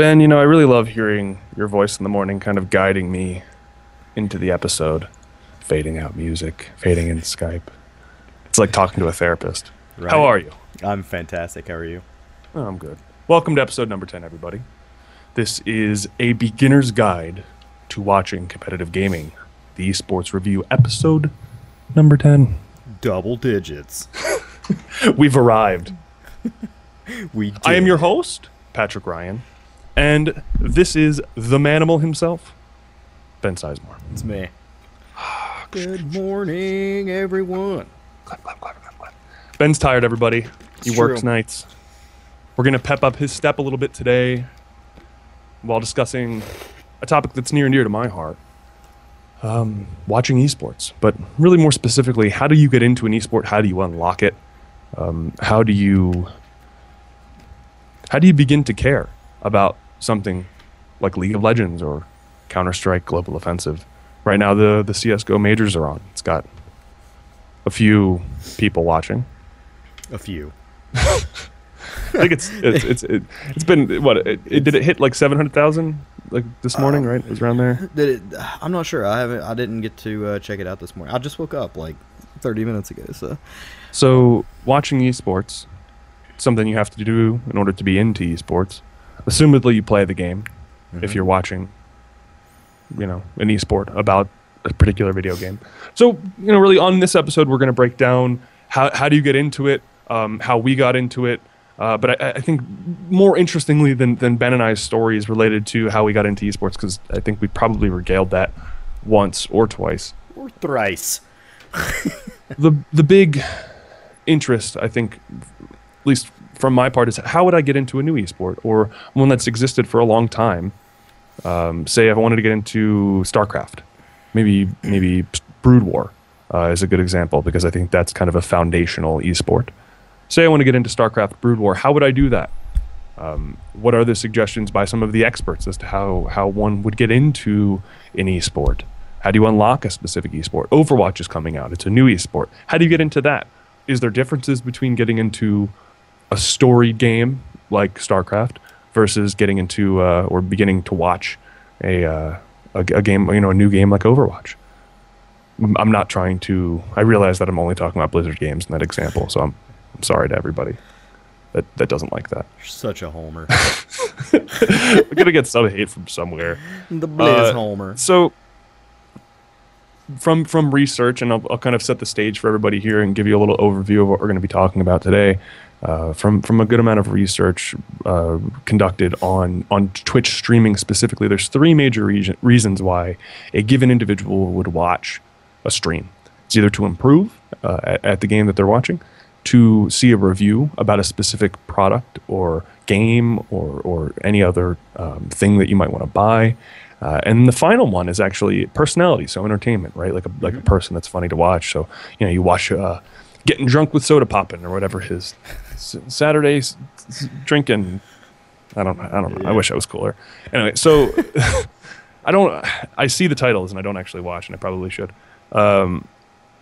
Ben, you know, I really love hearing your voice in the morning, kind of guiding me into the episode, fading out music, fading in Skype. It's like talking to a therapist. Right. How are you? I'm fantastic. How are you? Oh, I'm good. Welcome to episode number 10, everybody. This is a beginner's guide to watching competitive gaming, the esports Revue episode number 10. Double digits. We've arrived. We. Did. I am your host, Patrick Ryan, and this is the manimal himself, Ben Sizemore. It's me. Good morning, everyone. Clap, clap, clap, clap, clap. Ben's tired, everybody. He It's works true. nights. We're going to pep up his step a little bit today while discussing a topic that's near and dear to my heart um, watching esports. But really, more specifically, how do you get into an esport? How do you unlock it? Um, how do you. How do you begin to care about something like League of Legends or Counter Strike Global Offensive? Right now, the, the CSGO majors are on. It's got a few people watching. A few. I think it's it's it's it, it's been what it, it did it hit like seven hundred thousand like this morning right? It was around there. Did it? I'm not sure. I haven't. I didn't get to uh, check it out this morning. I just woke up like 30 minutes ago. So So watching esports, something you have to do in order to be into esports. Assumedly, you play the game if Mhm. you're watching, you know, an esport about a particular video game. So you know, really on this episode, we're going to break down how how do you get into it, um, how we got into it. Uh, but I, I think more interestingly than, than Ben and I's stories related to how we got into esports, because I think we probably regaled that once or twice. or thrice. the the big interest, I think, at least from my part, is how would I get into a new esport or one that's existed for a long time? Um, say if I wanted to get into StarCraft, maybe maybe Brood War uh, is a good example because I think that's kind of a foundational esport. Say I want to get into StarCraft Brood War, how would I do that? Um, what are the suggestions by some of the experts as to how, how one would get into an esport? How do you unlock a specific esport? Overwatch is coming out. It's a new esport. How do you get into that? Is there differences between getting into a storied game like StarCraft versus getting into uh, or beginning to watch a, uh, a a game, you know, a new game like Overwatch? I'm- I'm not trying to. I realize that I'm only talking about Blizzard games in that example, so I'm, I'm sorry to everybody that that doesn't like that. You're such a homer. We're gonna get some hate from somewhere. the Blizz Uh, homer. So, from from research, and I'll, I'll kind of set the stage for everybody here and give you a little overview of what we're going to be talking about today. Uh, from from a good amount of research uh, conducted on on Twitch streaming specifically, there's three major reason, reasons why a given individual would watch a stream. It's either to improve uh, at, at the game that they're watching, to see a review about a specific product or game or, or any other um, thing that you might want to buy. Uh, and the final one is actually personality, so entertainment, right? Like a like a person that's funny to watch. So you know, you watch uh, getting drunk with Sodapoppin or whatever his Saturday drinking. I don't. I don't know. I wish I was cooler. Anyway, so I don't. I see the titles and I don't actually watch, and I probably should. Um,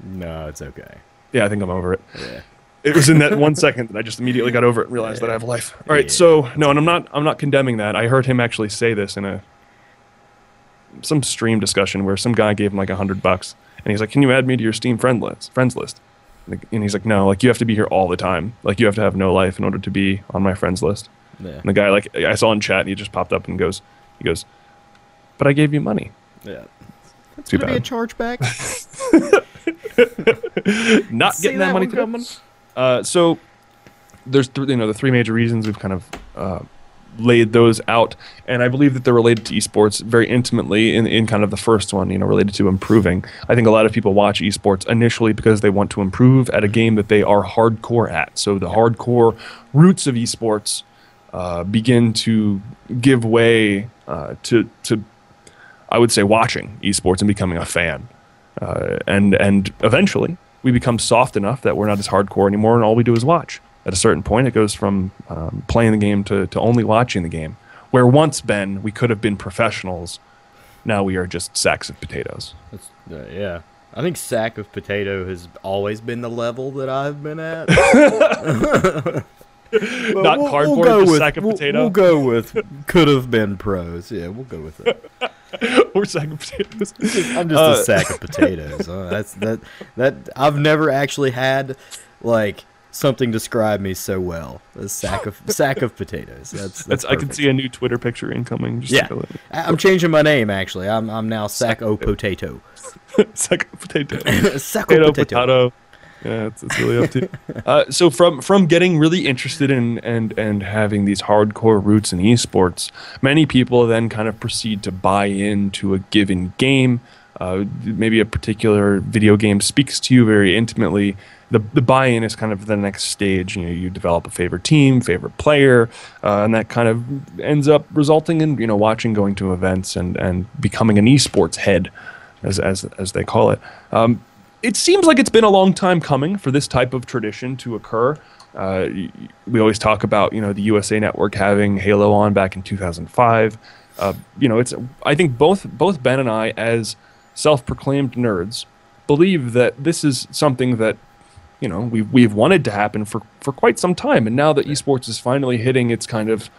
No, it's okay. yeah, I think I'm over it. Yeah. It was in that one second that I just immediately got over it and realized that I have a life. All right, Yeah. so no, and I'm not I'm not condemning that. I heard him actually say this in a some stream discussion where some guy gave him like a hundred bucks and he's like, "Can you add me to your Steam friend list?" Friends list, and and he's like, "No, like you have to be here all the time. Like you have to have no life in order to be on my friends list." Yeah. And the guy like I saw in chat, and he just popped up and goes, he goes, "But I gave you money." Yeah. That's Too gonna be a chargeback. Not See getting that, that money one today. coming? Uh, so there's th- you know the three major reasons we've kind of uh, laid those out, and I believe that they're related to esports very intimately. In, in kind of the first one, you know, related to improving. I think a lot of people watch esports initially because they want to improve at a game that they are hardcore at. So the hardcore roots of esports uh, begin to give way uh, to to I would say watching esports and becoming a fan. Uh, and and eventually we become soft enough that we're not as hardcore anymore, and all we do is watch. At a certain point, it goes from um, playing the game to, to only watching the game. Where once, Ben, we could have been professionals. Now we are just sacks of potatoes. That's, uh, yeah. I think sack of potato has always been the level that I've been at. Not we'll- cardboard, we'll with, sack of we'll, potato? We'll go with could have been pros. Yeah, we'll go with it. or sack of potatoes. I'm just Uh, a sack of potatoes. Uh, that's that that I've never actually had like something describe me so well. A sack of sack of potatoes. That's, that's, That's I can see a new Twitter picture incoming. Just Yeah, I'm changing my name actually. I'm I'm now sack o potato. sack of potato. sack o potato. Yeah, it's, it's really up to you. Uh, so from from getting really interested in and and having these hardcore roots in esports, many people then kind of proceed to buy into a given game. Uh, maybe a particular video game speaks to you very intimately. The, the buy-in is kind of the next stage. You know, you develop a favorite team, favorite player, uh, and that kind of ends up resulting in you know watching, going to events, and and becoming an esports head, as as as they call it. Um, it seems like it's been a long time coming for this type of tradition to occur. Uh, we always talk about you know the USA Network having Halo on back in 2005. Uh, you know, it's I think both both Ben and I, as self-proclaimed nerds, believe that this is something that you know we've we've wanted to happen for for quite some time, and now that esports is finally hitting its kind of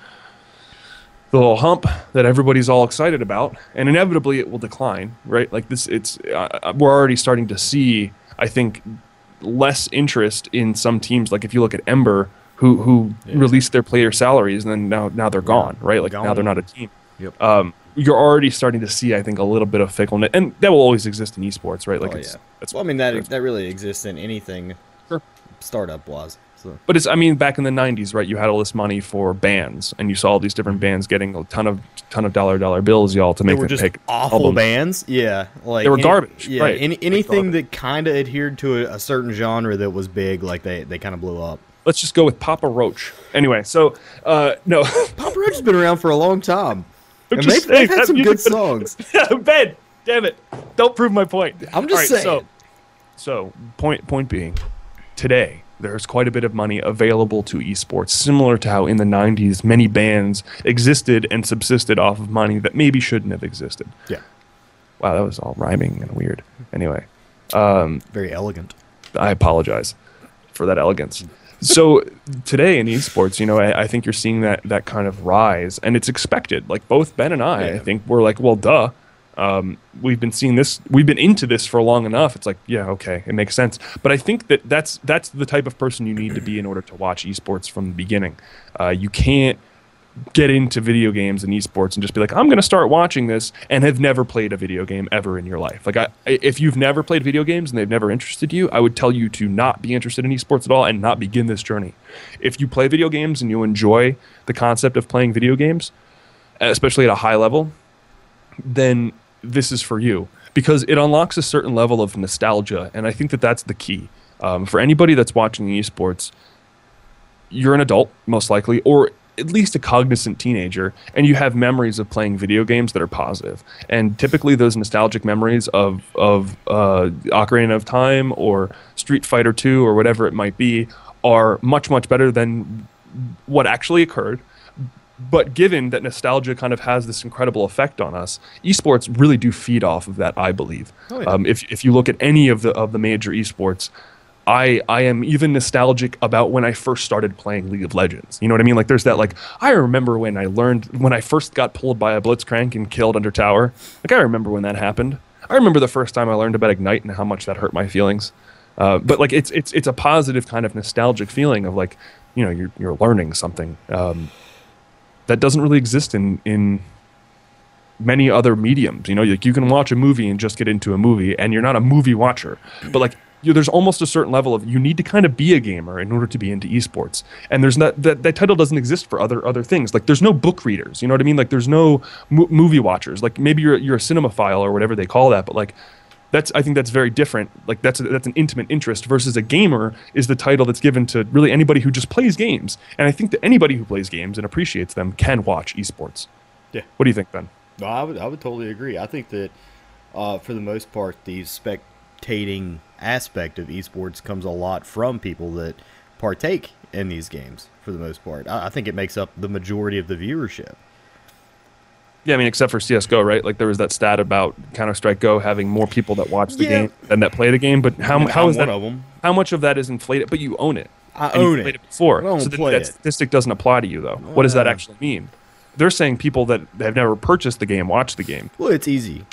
the little hump that everybody's all excited about, and inevitably it will decline, right? Like this, it's uh, we're already starting to see, I think, less interest in some teams. Like if you look at Ember, who who released their player salaries, and then now now they're gone, right? Like now they're not a team. Yep. Um, you're already starting to see, I think, a little bit of fickleness, and that will always exist in esports, right? Like Oh, it's, yeah. it's Well, I mean that that really exists in anything. Startup was. So But it's, I mean, back in the '90s, right? You had all this money for bands, and you saw all these different bands getting a ton of ton of dollar dollar bills, y'all, to make they make were them just pick awful albums. bands. Yeah, like They were any- garbage, Yeah, right. any, anything garbage. that kind of adhered to a, a certain genre that was big, like they they kind of blew up. Let's just go with Papa Roach. Anyway, so uh, no, Papa Roach has been around for a long time, and they've, they've had some good music- songs. Ben, damn it, don't prove my point. I'm just All right, saying. So, so point point being, today there's quite a bit of money available to esports, similar to how in the '90s many bands existed and subsisted off of money that maybe shouldn't have existed. Yeah, Wow, that was all rhyming and weird. Anyway, um, very elegant. I apologize for that elegance. So today in esports, you know, I, I think you're seeing that that kind of rise, and it's expected. Like both Ben and I, I think we're like, well, duh. Um, we've been seeing this. We've been into this for long enough. It's like, yeah, okay, it makes sense. But I think that that's that's the type of person you need to be in order to watch esports from the beginning. Uh, you can't get into video games and esports and just be like, I'm going to start watching this and have never played a video game ever in your life. Like, I, if you've never played video games and they've never interested you, I would tell you to not be interested in esports at all and not begin this journey. If you play video games and you enjoy the concept of playing video games, especially at a high level, then this is for you because it unlocks a certain level of nostalgia. And I think that that's the key. Um, for anybody that's watching esports, you're an adult, most likely, or at least a cognizant teenager, and you have memories of playing video games that are positive. And typically, those nostalgic memories of of uh, Ocarina of Time or Street Fighter Two or whatever it might be are much much better than what actually occurred. But given that nostalgia kind of has this incredible effect on us, esports really do feed off of that. I believe. Oh, yeah. um, if if you look at any of the of the major esports, I I am even nostalgic about when I first started playing League of Legends. You know what I mean? Like there's that like I remember when I learned when I first got pulled by a blitzcrank and killed under tower. Like I remember when that happened. I remember the first time I learned about Ignite and how much that hurt my feelings. Uh, but like it's it's it's a positive kind of nostalgic feeling of like you know you're you're learning something um, that doesn't really exist in in many other mediums. You know, like you can watch a movie and just get into a movie, and you're not a movie watcher. But like, you there's almost a certain level of you need to kind of be a gamer in order to be into esports. And there's not that that title doesn't exist for other other things. Like there's no book readers. You know what I mean? Like there's no mo- movie watchers. Like maybe you're you're a cinemaphile or whatever they call that. But like. That's I think that's very different. Like that's that's an intimate interest versus a gamer is the title that's given to really anybody who just plays games. And I think that anybody who plays games and appreciates them can watch esports. Yeah. What do you think, Ben? No, I would I would totally agree. I think that uh, for the most part, the spectating aspect of esports comes a lot from people that partake in these games. For the most part, I, I think it makes up the majority of the viewership. Yeah, I mean, except for CS:GO, right? Like there was that stat about Counter Strike Go having more people that watch the Yeah. game than that play the game. But how And how I'm is that? How much of that is inflated? But you own it. I own played it. it before. So that it. statistic doesn't apply to you though. what does that actually mean? They're saying people that have never purchased the game watch the game. Well, it's easy.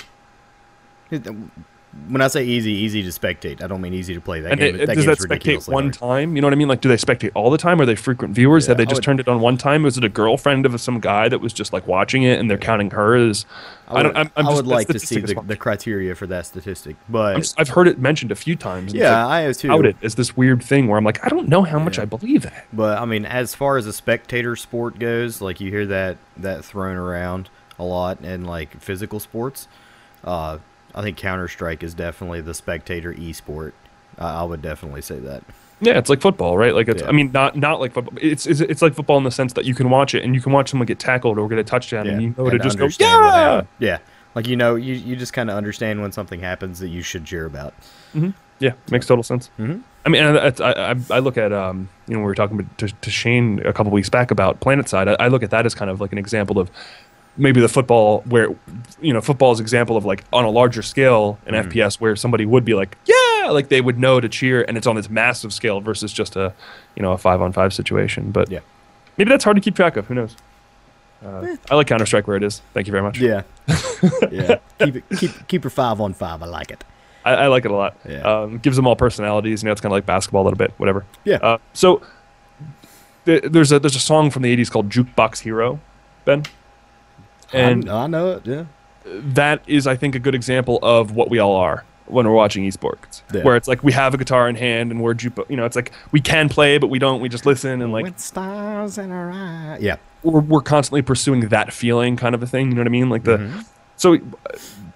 When I say easy, easy to spectate, I don't mean easy to play. That And game, it, that does that spectate one hard. time? You know what I mean? Like, do they spectate all the time? Are they frequent viewers? Yeah, Have they just would- turned it on one time? Was it a girlfriend of some guy that was just like watching it and they're counting her as? I would, don't. I'm, I'm I would like to see the, the criteria for that statistic, but just- I've heard it mentioned a few times. yeah, like, I have too. touted as this weird thing where I'm like, I don't know how much I believe that. But I mean, as far as a spectator sport goes, like you hear that that thrown around a lot in like physical sports. Uh, I think Counter Strike is definitely the spectator esport. Uh, I would definitely say that. Yeah, it's like football, right? Like, it's, Yeah. I mean, not not like football. It's, it's it's like football in the sense that you can watch it and you can watch someone get tackled or get a touchdown, and you know to just go, yeah, yeah. Like you know, you you just kind of understand when something happens that you should cheer about. yeah, makes total sense. Mhm. I mean, I, I I look at um, you know, we were talking to, to Shane a couple weeks back about PlanetSide. I, I look at that as kind of like an example of maybe the football where you know football is example of like on a larger scale an Mm-hmm. FPS where somebody would be like yeah like they would know to cheer and it's on this massive scale versus just a you know a five on five situation but Yeah. maybe that's hard to keep track of who knows uh, I like Counter Strike where it is thank you very much Yeah, yeah. Keep it keep keep your five on five. I like it. I, I like it a lot Yeah. um, gives them all personalities you know it's kind of like basketball a little bit whatever Yeah. uh, so th- there's a there's a song from the 80s called Jukebox Hero Ben and I, I know it. Yeah. that is, I think, a good example of what we all are when we're watching esports. Yeah. Where it's like we have a guitar in hand and we're, jupo- you know, it's like we can play, but we don't. We just listen and like With stars in our eyes. Yeah. we're, we're constantly pursuing that feeling, kind of a thing. You know what I mean? Like the Mhm. so. uh,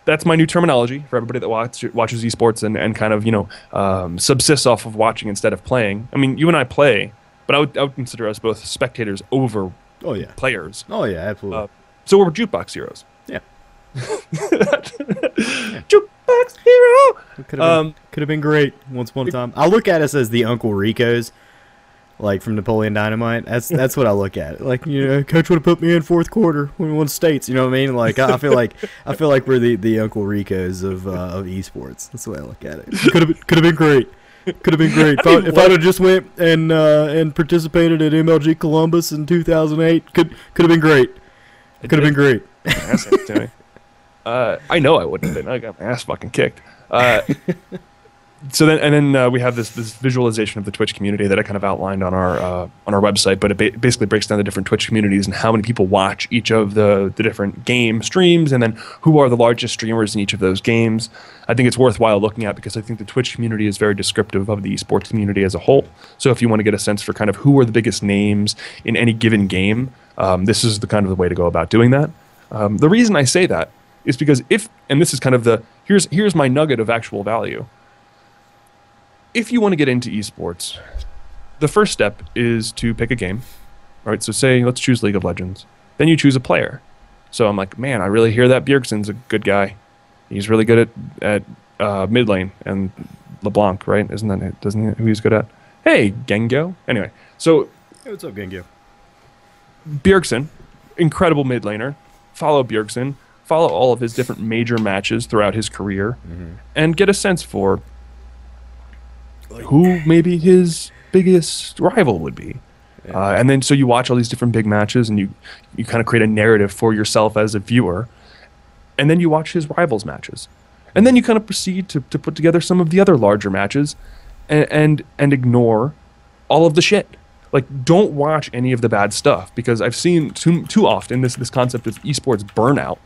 That's my new terminology for everybody that watch, watches esports and, and kind of you know um, subsists off of watching instead of playing. I mean, you and I play, but I would, I would consider us both spectators over Oh yeah. players. Oh yeah. Absolutely. Uh, so we're jukebox heroes. yeah. Jukebox hero. Could have been, Um, could have been great once upon a time. I look at us as the Uncle Ricos, like from Napoleon Dynamite. That's that's what I look at. Like you know, coach would have put me in fourth quarter when we won states. You know what I mean? Like I, I feel like I feel like we're the, the Uncle Ricos of uh, of esports. That's the way I look at it. Could have could have been great. Could have been great if, I mean, if, I, would have just went and uh, and participated at MLG Columbus in 2008. Could could have been great. It could have been great. ass to me. Uh, I know I wouldn't have been. I got my ass fucking kicked. Uh, so then, and then uh, we have this this visualization of the Twitch community that I kind of outlined on our uh, on our website, but it ba- basically breaks down the different Twitch communities and how many people watch each of the the different game streams, and then who are the largest streamers in each of those games. I think it's worthwhile looking at because I think the Twitch community is very descriptive of the esports community as a whole. So if you want to get a sense for kind of who are the biggest names in any given game, um, this is the kind of the way to go about doing that. Um, the reason I say that is because if, and this is kind of the here's here's my nugget of actual value. If you want to get into esports, the first step is to pick a game. Right, so say let's choose League of Legends. Then you choose a player. So I'm like, man, I really hear that Bjergsen's a good guy. He's really good at at uh, mid lane and LeBlanc, right? Isn't that? Doesn't he, who he's good at? Hey, Gengo. Anyway, so Hey, what's up, Gengu? Bjergsen, incredible mid laner. Follow Bjergsen. Follow all of his different major matches throughout his career, and get a sense for who maybe his biggest rival would be. Uh, and then so you watch all these different big matches, and you you kind of create a narrative for yourself as a viewer, and then you watch his rivals matches, and then you kind of proceed to, to put together some of the other larger matches, and, and and ignore all of the shit. Like, don't watch any of the bad stuff because I've seen too too often this this concept of esports burnout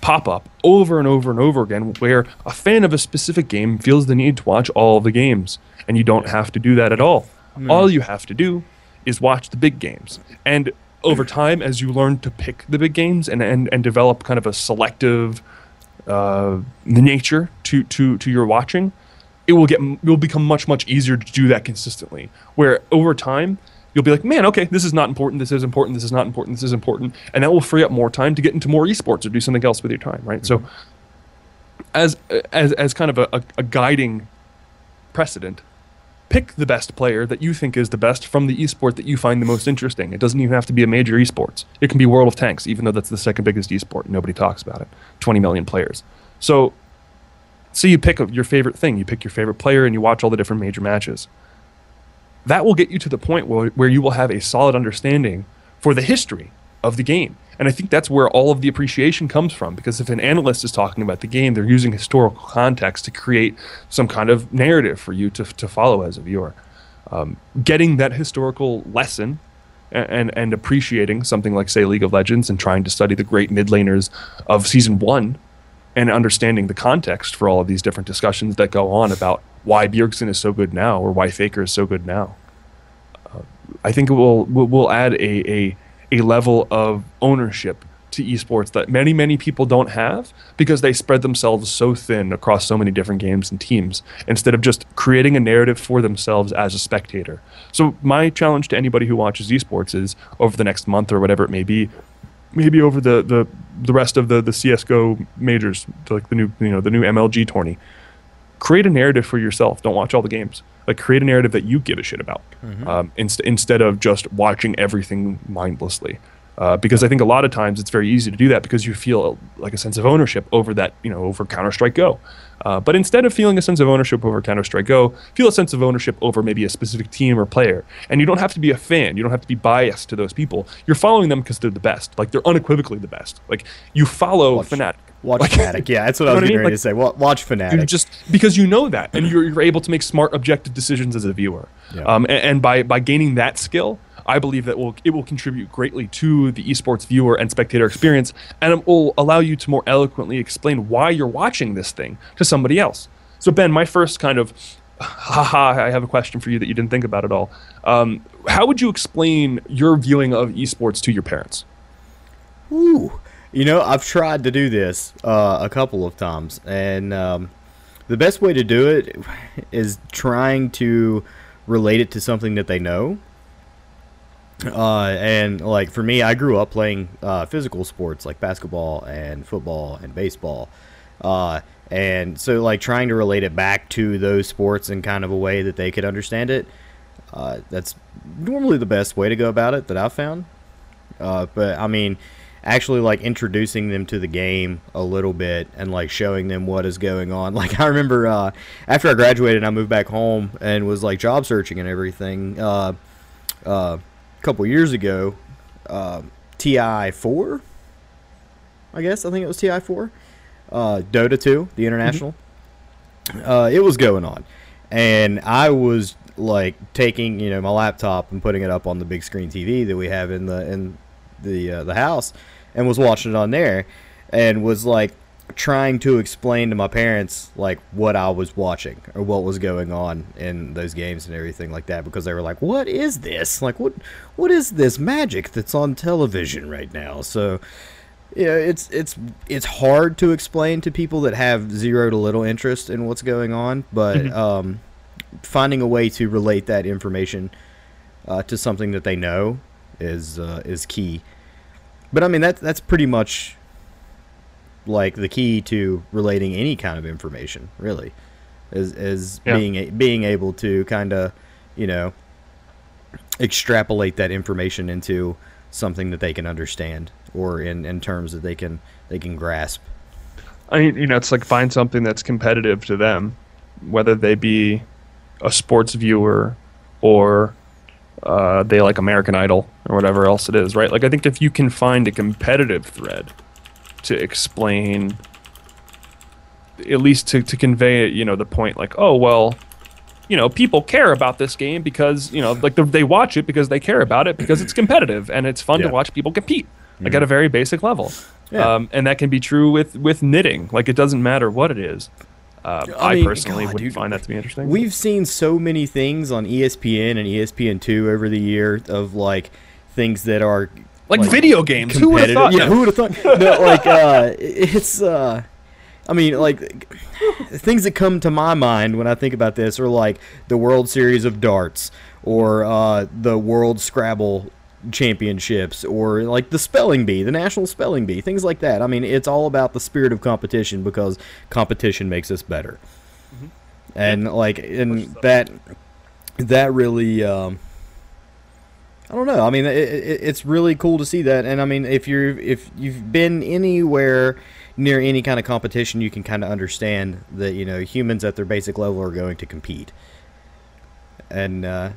pop up over and over and over again, where a fan of a specific game feels the need to watch all the games, and you don't have to do that at all. All you have to do is watch the big games, and over time, as you learn to pick the big games and and, and develop kind of a selective uh, nature to to to your watching, it will get it will become much much easier to do that consistently. Where over time you'll be like, man, okay, this is not important, this is important, this is not important, this is important, and that will free up more time to get into more esports or do something else with your time, right? So mm-hmm. as as as kind of a, a, guiding precedent. Pick the best player that you think is the best from the esport that you find the most interesting. It doesn't even have to be a major esports. It can be World of Tanks, even though that's the second biggest esport. Nobody talks about it. 20 million players. So, so you pick a, your favorite thing. You pick your favorite player and you watch all the different major matches. That will get you to the point where, where you will have a solid understanding for the history of the game. And I think that's where all of the appreciation comes from because if an analyst is talking about the game, they're using historical context to create some kind of narrative for you to, to follow as a viewer. Um, getting that historical lesson and, and, and appreciating something like, say, League of Legends and trying to study the great mid laners of season one and understanding the context for all of these different discussions that go on about why Bjergsen is so good now or why Faker is so good now. Uh, I think it will will add a, a a level of ownership to esports that many many people don't have because they spread themselves so thin across so many different games and teams instead of just creating a narrative for themselves as a spectator. So my challenge to anybody who watches esports is over the next month or whatever it may be maybe over the, the, the rest of the, the CSGO majors, like the new you know the new MLG tourney, create a narrative for yourself. Don't watch all the games. Like create a narrative that you give a shit about, mm-hmm. um, inst- instead of just watching everything mindlessly. Uh, because I think a lot of times it's very easy to do that because you feel like a sense of ownership over that, you know, over Counter Strike Go. Uh, but instead of feeling a sense of ownership over Counter Strike Go, feel a sense of ownership over maybe a specific team or player. And you don't have to be a fan. You don't have to be biased to those people. You're following them because they're the best. Like they're unequivocally the best. Like you follow watch, Fnatic. Watch like, Fnatic. Yeah, that's what I was getting ready like, to say. Watch Fnatic. Just because you know that, and you're, you're able to make smart, objective decisions as a viewer. Yeah. Um, and, and by by gaining that skill, I believe that will it will contribute greatly to the esports viewer and spectator experience, and it will allow you to more eloquently explain why you're watching this thing to somebody else. So Ben, my first kind of haha, I have a question for you that you didn't think about at all. Um, how would you explain your viewing of esports to your parents? Ooh, you know, I've tried to do this uh, a couple of times, and um, the best way to do it is trying to relate it to something that they know. Uh, and like for me, I grew up playing uh, physical sports like basketball and football and baseball. Uh, and so like trying to relate it back to those sports in kind of a way that they could understand it. Uh, that's normally the best way to go about it that I've found. Uh, but I mean, actually like introducing them to the game a little bit and like showing them what is going on. Like I remember uh, after I graduated, I moved back home and was like job searching and everything. Uh, uh, a couple years ago, uh, TI four, I guess I think it was TI four, uh, Dota two, the international. Mm-hmm. Uh, it was going on, and I was like taking you know my laptop and putting it up on the big screen TV that we have in the in the uh, the house, and was watching it on there, and was like trying to explain to my parents like what I was watching or what was going on in those games and everything like that because they were like, "What is this? Like what what is this magic that's on television right now?" So yeah, it's it's it's hard to explain to people that have zero to little interest in what's going on, but mm-hmm. um, finding a way to relate that information uh, to something that they know is uh, is key. But I mean that that's pretty much like the key to relating any kind of information, really, is is yeah. being being able to kind of, you know, extrapolate that information into something that they can understand or in, in terms that they can they can grasp. I mean, you know, it's like find something that's competitive to them, whether they be a sports viewer or uh, they like American Idol or whatever else it is, right? Like, I think if you can find a competitive thread to explain at least to, to convey you know the point like oh well you know people care about this game because you know like the, they watch it because they care about it because it's competitive and it's fun yeah. to watch people compete like mm-hmm. at a very basic level yeah. um, and that can be true with with knitting like it doesn't matter what it is uh, I, mean, personally God, would dude, find that to be interesting. We've seen so many things on ESPN and ESPN2 over the year of like things that are like, like video games. Who would have thought? Yeah, who would have thought? no, like uh, it's. Uh, I mean, like things that come to my mind when I think about this are like the World Series of Darts or uh, the World Scrabble Championships or like the Spelling Bee, the National Spelling Bee, things like that. I mean, it's all about the spirit of competition because competition makes us better. Mm-hmm. And like, and that that really. Um, I don't know. I mean, it, it, it's really cool to see that, and I mean, if you're if you've been anywhere near any kind of competition, you can kind of understand that you know humans at their basic level are going to compete, and uh,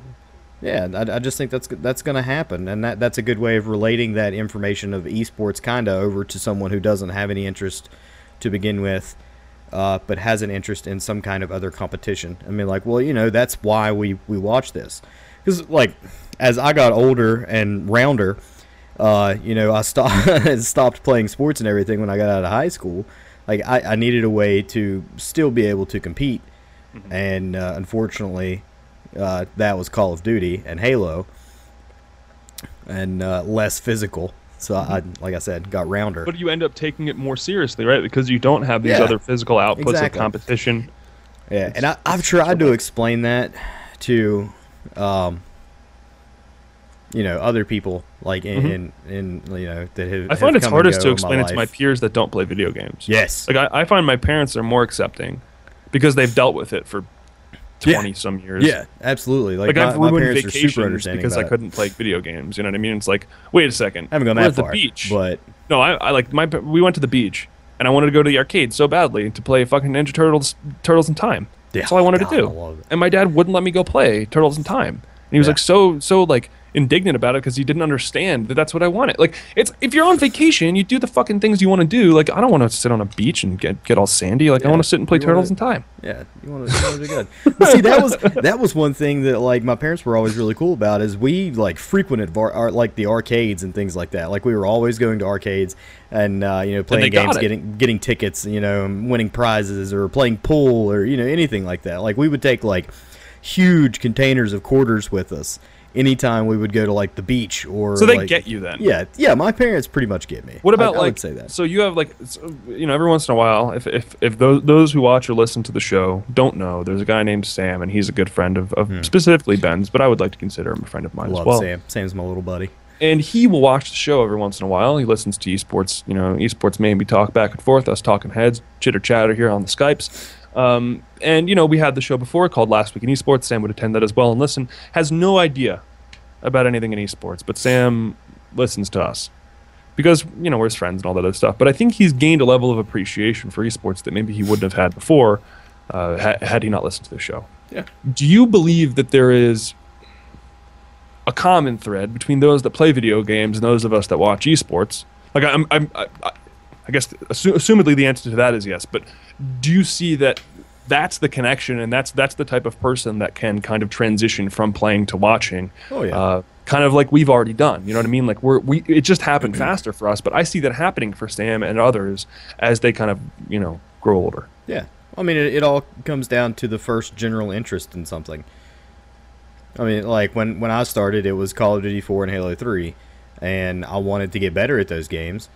Yeah, I, I just think that's that's going to happen, and that that's a good way of relating that information of esports kind of over to someone who doesn't have any interest to begin with, uh, but has an interest in some kind of other competition. I mean, like, well, you know, that's why we we watch this, because like as I got older and rounder, uh, you know, I stopped stopped playing sports and everything when I got out of high school. Like, I, I needed a way to still be able to compete, mm-hmm. and uh, unfortunately uh, that was Call of Duty and Halo, and uh, less physical. So I, like I said, got rounder. But you end up taking it more seriously, right? Because you don't have these yeah, other physical outputs exactly. of competition. Yeah, it's, and I, have tried to explain that to, um, you know, other people like in, mm-hmm. in, in, you know that have. I find have it's hardest to explain it to my peers that don't play video games. Yes, like I, I find my parents are more accepting because they've dealt with it for twenty yeah. some years. Yeah, absolutely. Like, like my, I've ruined vacations because I couldn't play video games. You know what I mean? It's like, wait a second, I haven't gone that far. the beach, but no, I, I like my. We went to the beach, and I wanted to go to the arcade so badly to play fucking Ninja Turtles, Turtles in Time. Yeah, That's all I wanted God, to do. And my dad wouldn't let me go play Turtles in Time. And he was yeah. like so so like indignant about it because he didn't understand that that's what I wanted. Like it's if you're on vacation, you do the fucking things you want to do. Like I don't want to sit on a beach and get get all sandy. Like yeah, I want to sit and play turtles wanna, in time. Yeah, you want to do good. but see, that was that was one thing that like my parents were always really cool about is we like frequented our, like the arcades and things like that. Like we were always going to arcades and uh, you know playing games, getting getting tickets, you know, winning prizes or playing pool or you know anything like that. Like we would take like huge containers of quarters with us anytime we would go to like the beach or so they like, get you then yeah yeah my parents pretty much get me what about I, like I would say that so you have like you know every once in a while if if, if those those who watch or listen to the show don't know there's a guy named sam and he's a good friend of, of hmm. specifically ben's but i would like to consider him a friend of mine Love as well sam sam's my little buddy and he will watch the show every once in a while. He listens to esports, you know, esports maybe talk back and forth, us talking heads, chitter chatter here on the Skypes. Um, and you know, we had the show before called Last Week in Esports. Sam would attend that as well and listen. Has no idea about anything in esports, but Sam listens to us because you know we're his friends and all that other stuff. But I think he's gained a level of appreciation for esports that maybe he wouldn't have had before uh, ha- had he not listened to the show. Yeah. Do you believe that there is a common thread between those that play video games and those of us that watch esports? Like I'm, I'm I, I guess assu- assumedly the answer to that is yes. But do you see that that's the connection, and that's that's the type of person that can kind of transition from playing to watching. Oh yeah. Uh, kind of like we've already done. You know what I mean? Like we're we it just happened mm-hmm. faster for us, but I see that happening for Sam and others as they kind of you know grow older. Yeah, I mean it, it all comes down to the first general interest in something. I mean, like when when I started, it was Call of Duty 4 and Halo 3, and I wanted to get better at those games.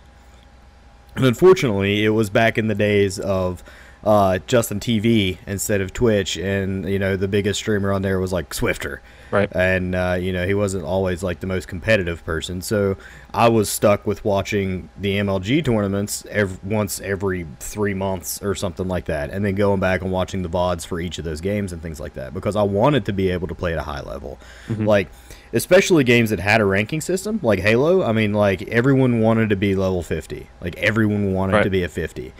And unfortunately, it was back in the days of uh, Justin TV instead of Twitch, and you know the biggest streamer on there was like Swiftor, right? And uh, you know he wasn't always like the most competitive person, so I was stuck with watching the MLG tournaments every, once every three months or something like that, and then going back and watching the vods for each of those games and things like that because I wanted to be able to play at a high level, mm-hmm. like especially games that had a ranking system like Halo. I mean, like everyone wanted to be level fifty, like everyone wanted right. to be a fifty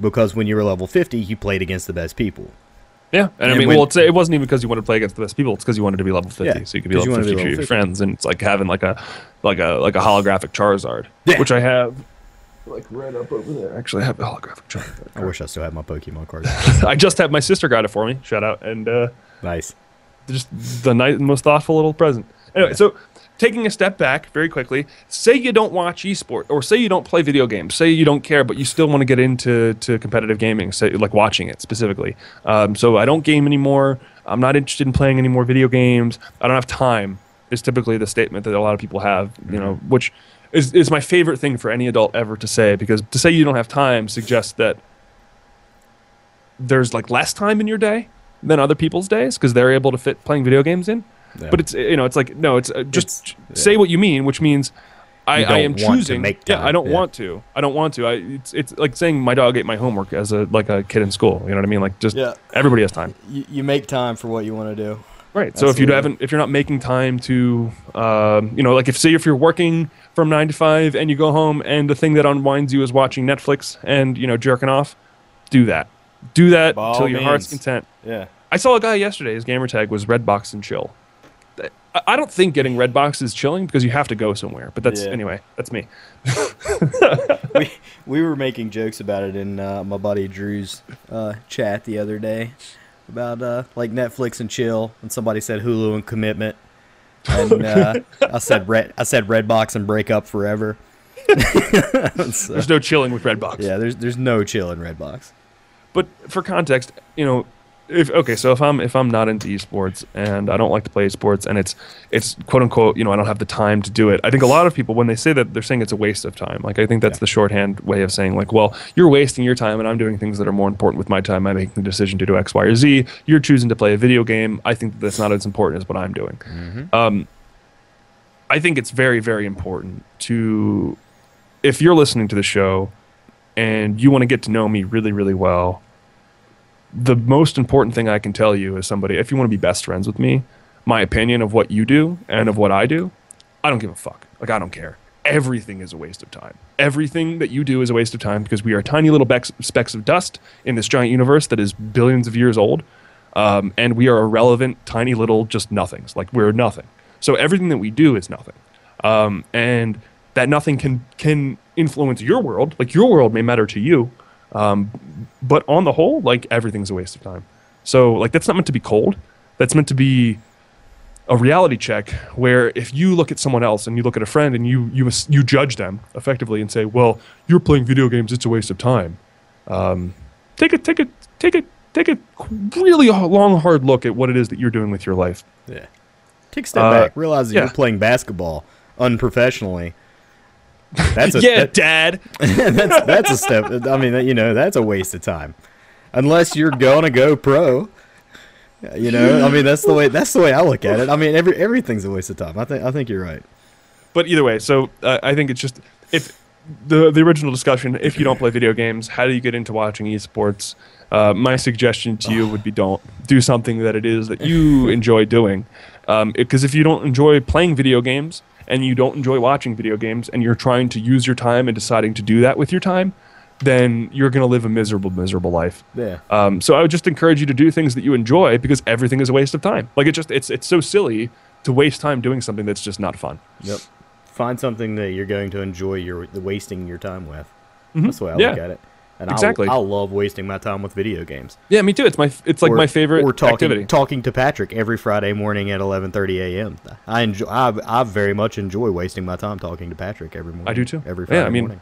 because when you were level 50, you played against the best people. Yeah, and, and I mean, when, well, it wasn't even because you wanted to play against the best people. It's because you wanted to be level 50, yeah, so you could be level 50 for your friends, and it's like having like a like a like a holographic Charizard, yeah. which I have like right up over there. Actually, I have a holographic Charizard. I wish I still had my Pokemon card. I just had my sister got it for me. Shout out and uh, nice. Just the nice, most thoughtful little present. Anyway, yeah. so taking a step back very quickly, say you don't watch esports or say you don't play video games, say you don't care, but you still want to get into to competitive gaming, say like watching it specifically. Um, so I don't game anymore. I'm not interested in playing any more video games. I don't have time. Is typically the statement that a lot of people have, you know, mm-hmm. which is, is my favorite thing for any adult ever to say because to say you don't have time suggests that there's like less time in your day than other people's days because they're able to fit playing video games in. Yeah. But it's you know it's like no it's uh, just it's, say yeah. what you mean, which means I, I am choosing. Yeah, I don't yeah. want to. I don't want to. I it's it's like saying my dog ate my homework as a like a kid in school. You know what I mean? Like just yeah. everybody has time. You, you make time for what you want to do. Right. Absolutely. So if you haven't, if you're not making time to, um, you know, like if say if you're working from nine to five and you go home and the thing that unwinds you is watching Netflix and you know jerking off, do that. Do that until your heart's content. Yeah. I saw a guy yesterday. His gamertag was Redbox and Chill I- don't think getting Redbox is chilling because you have to go somewhere. But that's Yeah. anyway. That's me. we we were making jokes about it in uh, my buddy Drew's uh, chat the other day about uh, like Netflix and chill, and somebody said Hulu and commitment, and uh, I said red I said Redbox and break up forever. So, There's no chilling with Redbox. yeah, there's there's no chill in Redbox. But for context, you know, if okay, so if I'm if I'm not into esports and I don't like to play esports and it's it's quote unquote, you know, I don't have the time to do it. I think a lot of people when they say that they're saying it's a waste of time. Like I think that's Yeah. the shorthand way of saying like, well, you're wasting your time and I'm doing things that are more important with my time. I'm making the decision to do X, Y, or Z. You're choosing to play a video game. I think that that's not as important as what I'm doing. Um, I think it's very, very important to, if you're listening to the show and you want to get to know me really, really well, the most important thing I can tell you is somebody, if you want to be best friends with me, my opinion of what you do and of what I do, I don't give a fuck. Like, I don't care. Everything is a waste of time. Everything that you do is a waste of time because we are tiny little specks of dust in this giant universe that is billions of years old. Um, and we are irrelevant, tiny little just nothings. Like, we're nothing. So everything that we do is nothing. Um, and that nothing can can influence your world. Like your world may matter to you, um, but on the whole, like everything's a waste of time. So like that's not meant to be cold. That's meant to be a reality check where if you look at someone else and you look at a friend and you you you judge them effectively and say, well, you're playing video games, it's a waste of time. Um, take a take a take a take a really long hard look at what it is that you're doing with your life. Yeah. Take a step Uh, back. Realize that yeah. you're playing basketball unprofessionally. That's a yeah, that- Dad. that's that's a step. I mean, you know, that's a waste of time, unless you're gonna go pro. You know, I mean, that's the way that's the way I look at it. I mean, every everything's a waste of time. I think I think you're right. but either way, so uh, I think it's just if the the original discussion, if you don't play video games, how do you get into watching esports? Uh, my suggestion to you would be don't do something that it is that you enjoy doing, because if you don't enjoy playing video games and you don't enjoy watching video games and you're trying to use your time and deciding to do that with your time, then you're going to live a miserable, miserable life. Yeah. Um, so I would just encourage you to do things that you enjoy because everything is a waste of time. Like it just it's it's so silly to waste time doing something that's just not fun. Yep. Find something that you're going to enjoy your the wasting your time with. That's the way I Mm-hmm. Yeah. look at it. And Exactly. I, I love wasting my time with video games. Yeah, me too. It's my it's like Or- my favorite or talking, activity. Talking to Patrick every Friday morning at 11:30 a.m. I enjoy. I, I very much enjoy wasting my time talking to Patrick every morning. I do too. Every Yeah, I mean, morning.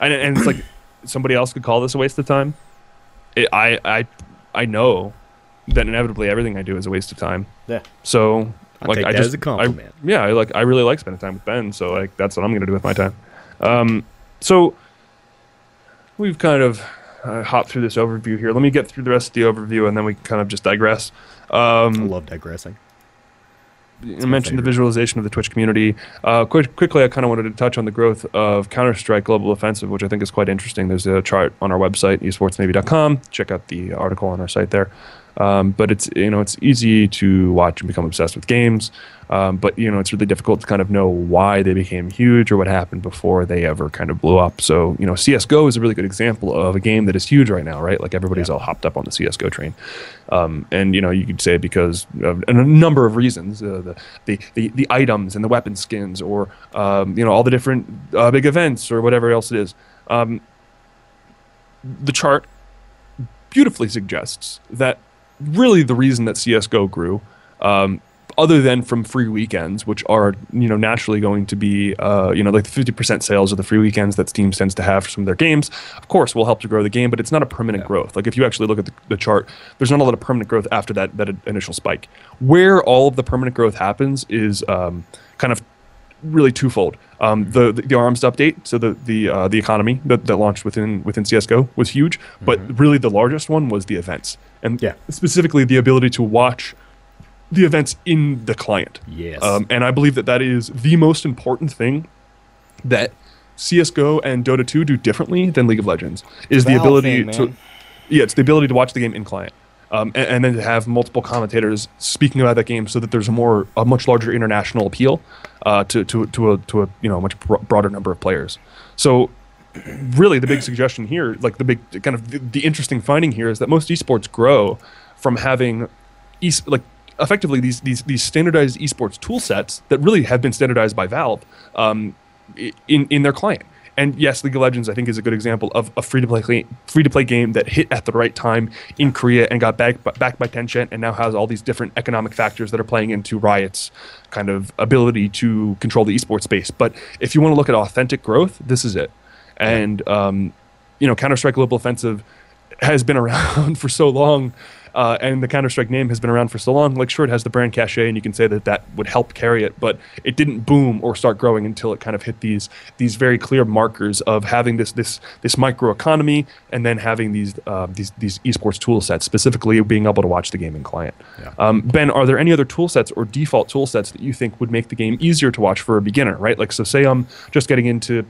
and, and it's like somebody else could call this a waste of time. It, I I I know that inevitably everything I do is a waste of time. Yeah. So I like I just as a compliment. I, yeah, like I really like spending time with Ben. So like that's what I'm gonna do with my time. Um, so we've kind of uh, hopped through this overview here. Let me get through the rest of the overview, and then we kind of just digress. I Um, love digressing. you mentioned the visualization of the Twitch community. Uh, quick, quickly, I kind of wanted to touch on the growth of Counter Strike Global Offensive, which I think is quite interesting. There's a chart on our website, esportsmaybe.com. Check out the article on our site there. Um, but it's you know it's easy to watch and become obsessed with games, um, but you know it's really difficult to kind of know why they became huge or what happened before they ever kind of blew up. So you know CS:GO is a really good example of a game that is huge right now, right? Like everybody's Yeah. all hopped up on the CS:GO train, um, and you know you could say because of a number of reasons, uh, the, the the the items and the weapon skins, or um, you know all the different uh, big events or whatever else it is. Um, the chart beautifully suggests that really the reason that CS:GO grew, um, other than from free weekends, which are you know naturally going to be uh, you know like the fifty percent sales of the free weekends that Steam tends to have for some of their games, of course, will help to grow the game, but it's not a permanent Yeah. growth. Like if you actually look at the, the chart, there's not a lot of permanent growth after that that initial spike. Where all of the permanent growth happens is um, kind of really twofold. Um, the, the the arms update, so the the uh, the economy that, that launched within within CS:GO was huge, but really the largest one was the events, and Yeah. specifically the ability to watch the events in the client. Yes. Um, and I believe that that is the most important thing that CS:GO and Dota 2 do differently than League of Legends is the ability thing, to yeah, it's the ability to watch the game in client. Um, and, and then to have multiple commentators speaking about that game, so that there's a more, a much larger international appeal uh, to to to a to a you know much bro- broader number of players. So, really, the big suggestion here, like the big kind of the, the interesting finding here, is that most esports grow from having, es- like effectively these these these standardized esports tool sets that really have been standardized by Valve um, in in their client. And yes, League of Legends I think is a good example of a free to play free to play game that hit at the right time in Korea and got backed back by Tencent and now has all these different economic factors that are playing into Riot's kind of ability to control the esports space. But if you want to look at authentic growth, this is it. And um, you know, Counter Strike Global Offensive has been around for so long uh, and the Counter Strike name has been around for so long. Like, sure, it has the brand cachet, and you can say that that would help carry it, but it didn't boom or start growing until it kind of hit these these very clear markers of having this this this micro economy, and then having these uh, these these esports tool sets, specifically being able to watch the gaming client. Yeah. Um, ben, are there any other tool sets or default tool sets that you think would make the game easier to watch for a beginner? Right, like so, say I'm just getting into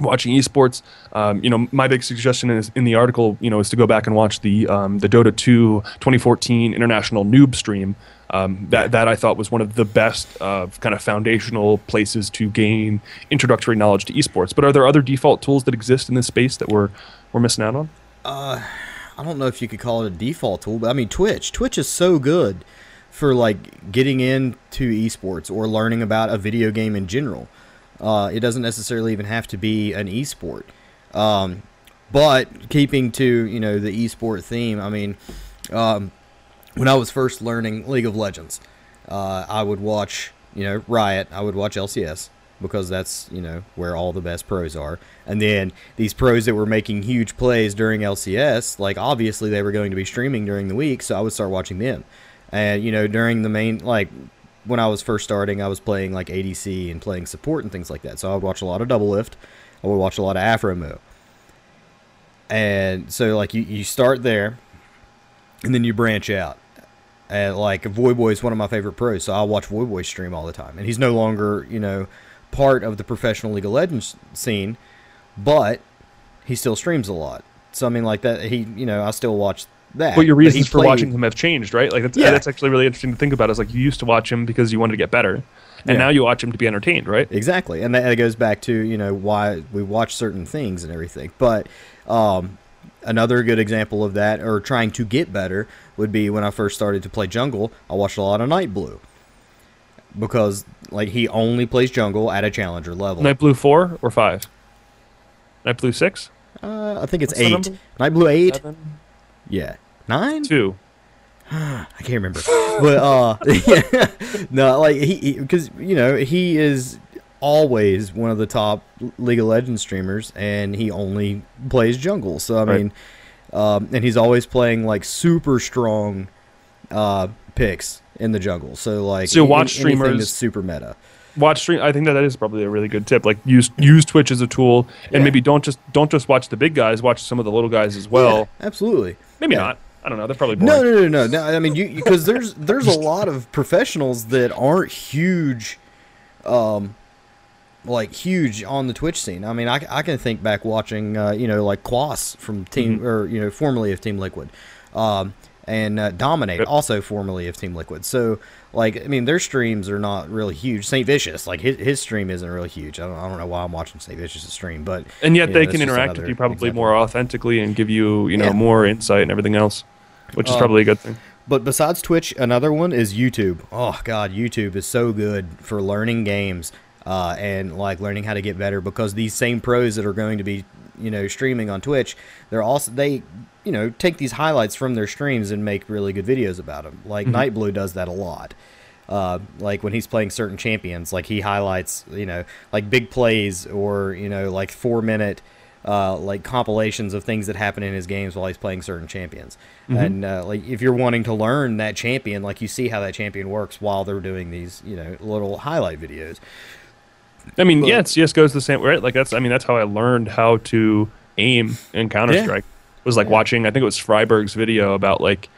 watching esports. Um, you know, my big suggestion is in the article, you know, is to go back and watch the um, the Dota 2 2014 International Noob Stream. Um, that that I thought was one of the best uh, kind of foundational places to gain introductory knowledge to esports. But are there other default tools that exist in this space that we're we're missing out on? Uh, I don't know if you could call it a default tool, but I mean Twitch. Twitch is so good for like getting into esports or learning about a video game in general. Uh, it doesn't necessarily even have to be an esport. Um, but keeping to you know the esport theme, I mean, um, when I was first learning League of Legends, uh, I would watch you know Riot, I would watch LCS because that's you know where all the best pros are. And then these pros that were making huge plays during LCS, like obviously they were going to be streaming during the week, so I would start watching them. And you know during the main like when I was first starting, I was playing like ADC and playing support and things like that. So I would watch a lot of Doublelift. I would watch a lot of Aphromoo. And so like you, you start there and then you branch out. And like Voyboy is one of my favorite pros, so I watch Voyboy stream all the time. And he's no longer, you know, part of the professional League of Legends scene, but he still streams a lot. So I mean like that he you know, I still watch that. But your reasons for watching him have changed, right? Like that's, yeah. that's actually really interesting to think about. Is like you used to watch him because you wanted to get better, and yeah. now you watch him to be entertained, right? Exactly, and that goes back to you know why we watch certain things and everything. But um, another good example of that, or trying to get better, would be when I first started to play jungle. I watched a lot of Nightblue because like he only plays jungle at a challenger level. Nightblue four or five? Nightblue six? Uh, I think it's What's eight. Nightblue eight. Seven? Yeah, nine, two. I can't remember, but uh, yeah, no, like he because you know he is always one of the top League of Legends streamers, and he only plays jungle. So I right. mean, um, and he's always playing like super strong uh, picks in the jungle. So like, so watch streamers super meta. Watch stream. I think that that is probably a really good tip. Like use use Twitch as a tool, and yeah. maybe don't just don't just watch the big guys. Watch some of the little guys as well. Yeah, absolutely. Maybe yeah. not. I don't know. They're probably boring. No, no, no, no. no I mean, you because there's there's a lot of professionals that aren't huge, um, like huge on the Twitch scene. I mean, I, I can think back watching, uh, you know, like Quas from Team mm-hmm. or you know formerly of Team Liquid, um, and uh, Dominate yep. also formerly of Team Liquid. So like, I mean, their streams are not really huge. Saintvicious, like his, his stream isn't really huge. I don't, I don't know why I'm watching Saintvicious' stream, but and yet they know, can interact with you probably example. more authentically and give you you know yeah. more insight and everything else which is um, probably a good thing. But besides Twitch, another one is YouTube. Oh God, YouTube is so good for learning games uh, and like learning how to get better because these same pros that are going to be you know streaming on Twitch, they're also they you know take these highlights from their streams and make really good videos about them. Like mm-hmm. Nightblue does that a lot. Uh, like when he's playing certain champions, like he highlights, you know, like big plays or you know, like four minute uh, like compilations of things that happen in his games while he's playing certain champions. Mm-hmm. And uh, like if you're wanting to learn that champion, like you see how that champion works while they're doing these, you know, little highlight videos. I mean, but, yeah, CS:GO is the same, right? Like that's, I mean, that's how I learned how to aim in Counter Strike. Yeah. Was like yeah. watching, I think it was Friberg's video about like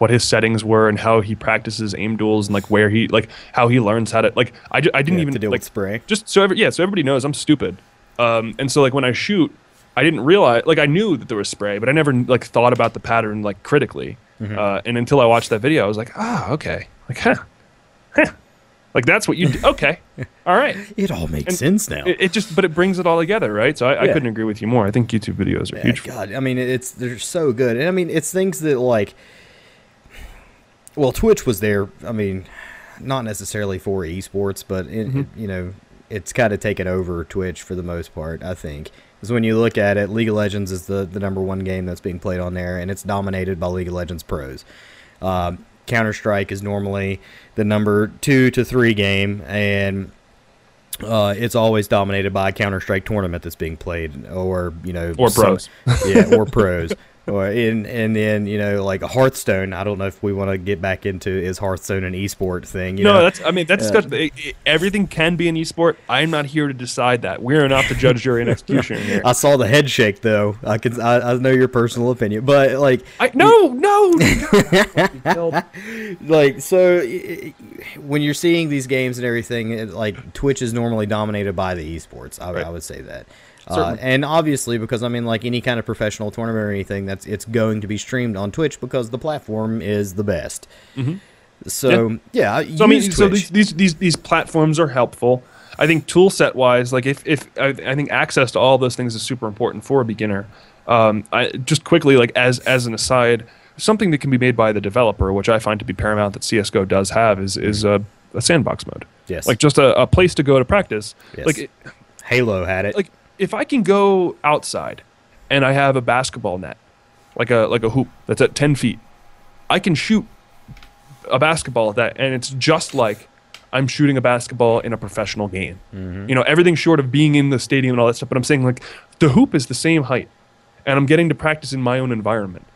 what his settings were and how he practices aim duels and like where he like how he learns how to like I, I didn't yeah, even to deal like with spray just so every, yeah so everybody knows I'm stupid um and so like when I shoot I didn't realize like I knew that there was spray, but I never like thought about the pattern like critically. Mm-hmm. Uh, and until I watched that video, I was like, ah, oh, okay, like huh, huh. like that's what you do. Okay, all right. It all makes and sense now. It, it, just, but it brings it all together, right? So I, yeah. I, couldn't agree with you more. I think YouTube videos are yeah, huge. God, I mean, it's they're so good, and I mean, it's things that like well, Twitch was there. I mean, not necessarily for esports, but it, Mm-hmm. it, you know, it's kind of taken over Twitch for the most part. I think because when you look at it, League of Legends is the the number one game that's being played on there, and it's dominated by League of Legends pros. Um, Counter Strike is normally the number two to three game, and uh, it's always dominated by a Counter Strike tournament that's being played, or you know, Or some- pros. yeah, or pros. Or in and then you know like a Hearthstone. I don't know if we want to get back into is Hearthstone an esport thing. You no, know? that's. I mean, that's discussion. It- it- everything can be an esport. I'm not here to decide that. We're not the judge, jury, and executioner here. I saw the head shake though. I can I, I know your personal opinion, but like I, no, no. like so i- i- when you're seeing these games and everything it, like twitch is normally dominated by the esports i, Right. I would say that uh, and obviously because i mean like any kind of professional tournament or anything that's it's going to be streamed on twitch because the platform is the best so yeah, Mm-hmm. So I mean, use so these, these these these platforms are helpful. I think tool set wise, like if if I, I think access to all those things is super important for a beginner. Um, I just quickly like as as an aside, something that can be made by the developer, which I find to be paramount that CS:GO does have, is is a, a sandbox mode. Yes. like just a, a place to go to practice. Yes. Like it, halo had it like if I can go outside and I have a basketball net, like a like a hoop that's at ten feet, I can shoot a basketball at that, and it's just like I'm shooting a basketball in a professional game. Mm-hmm. You know, everything short of being in the stadium and all that stuff. But I'm saying like the hoop is the same height, and I'm getting to practice in my own environment.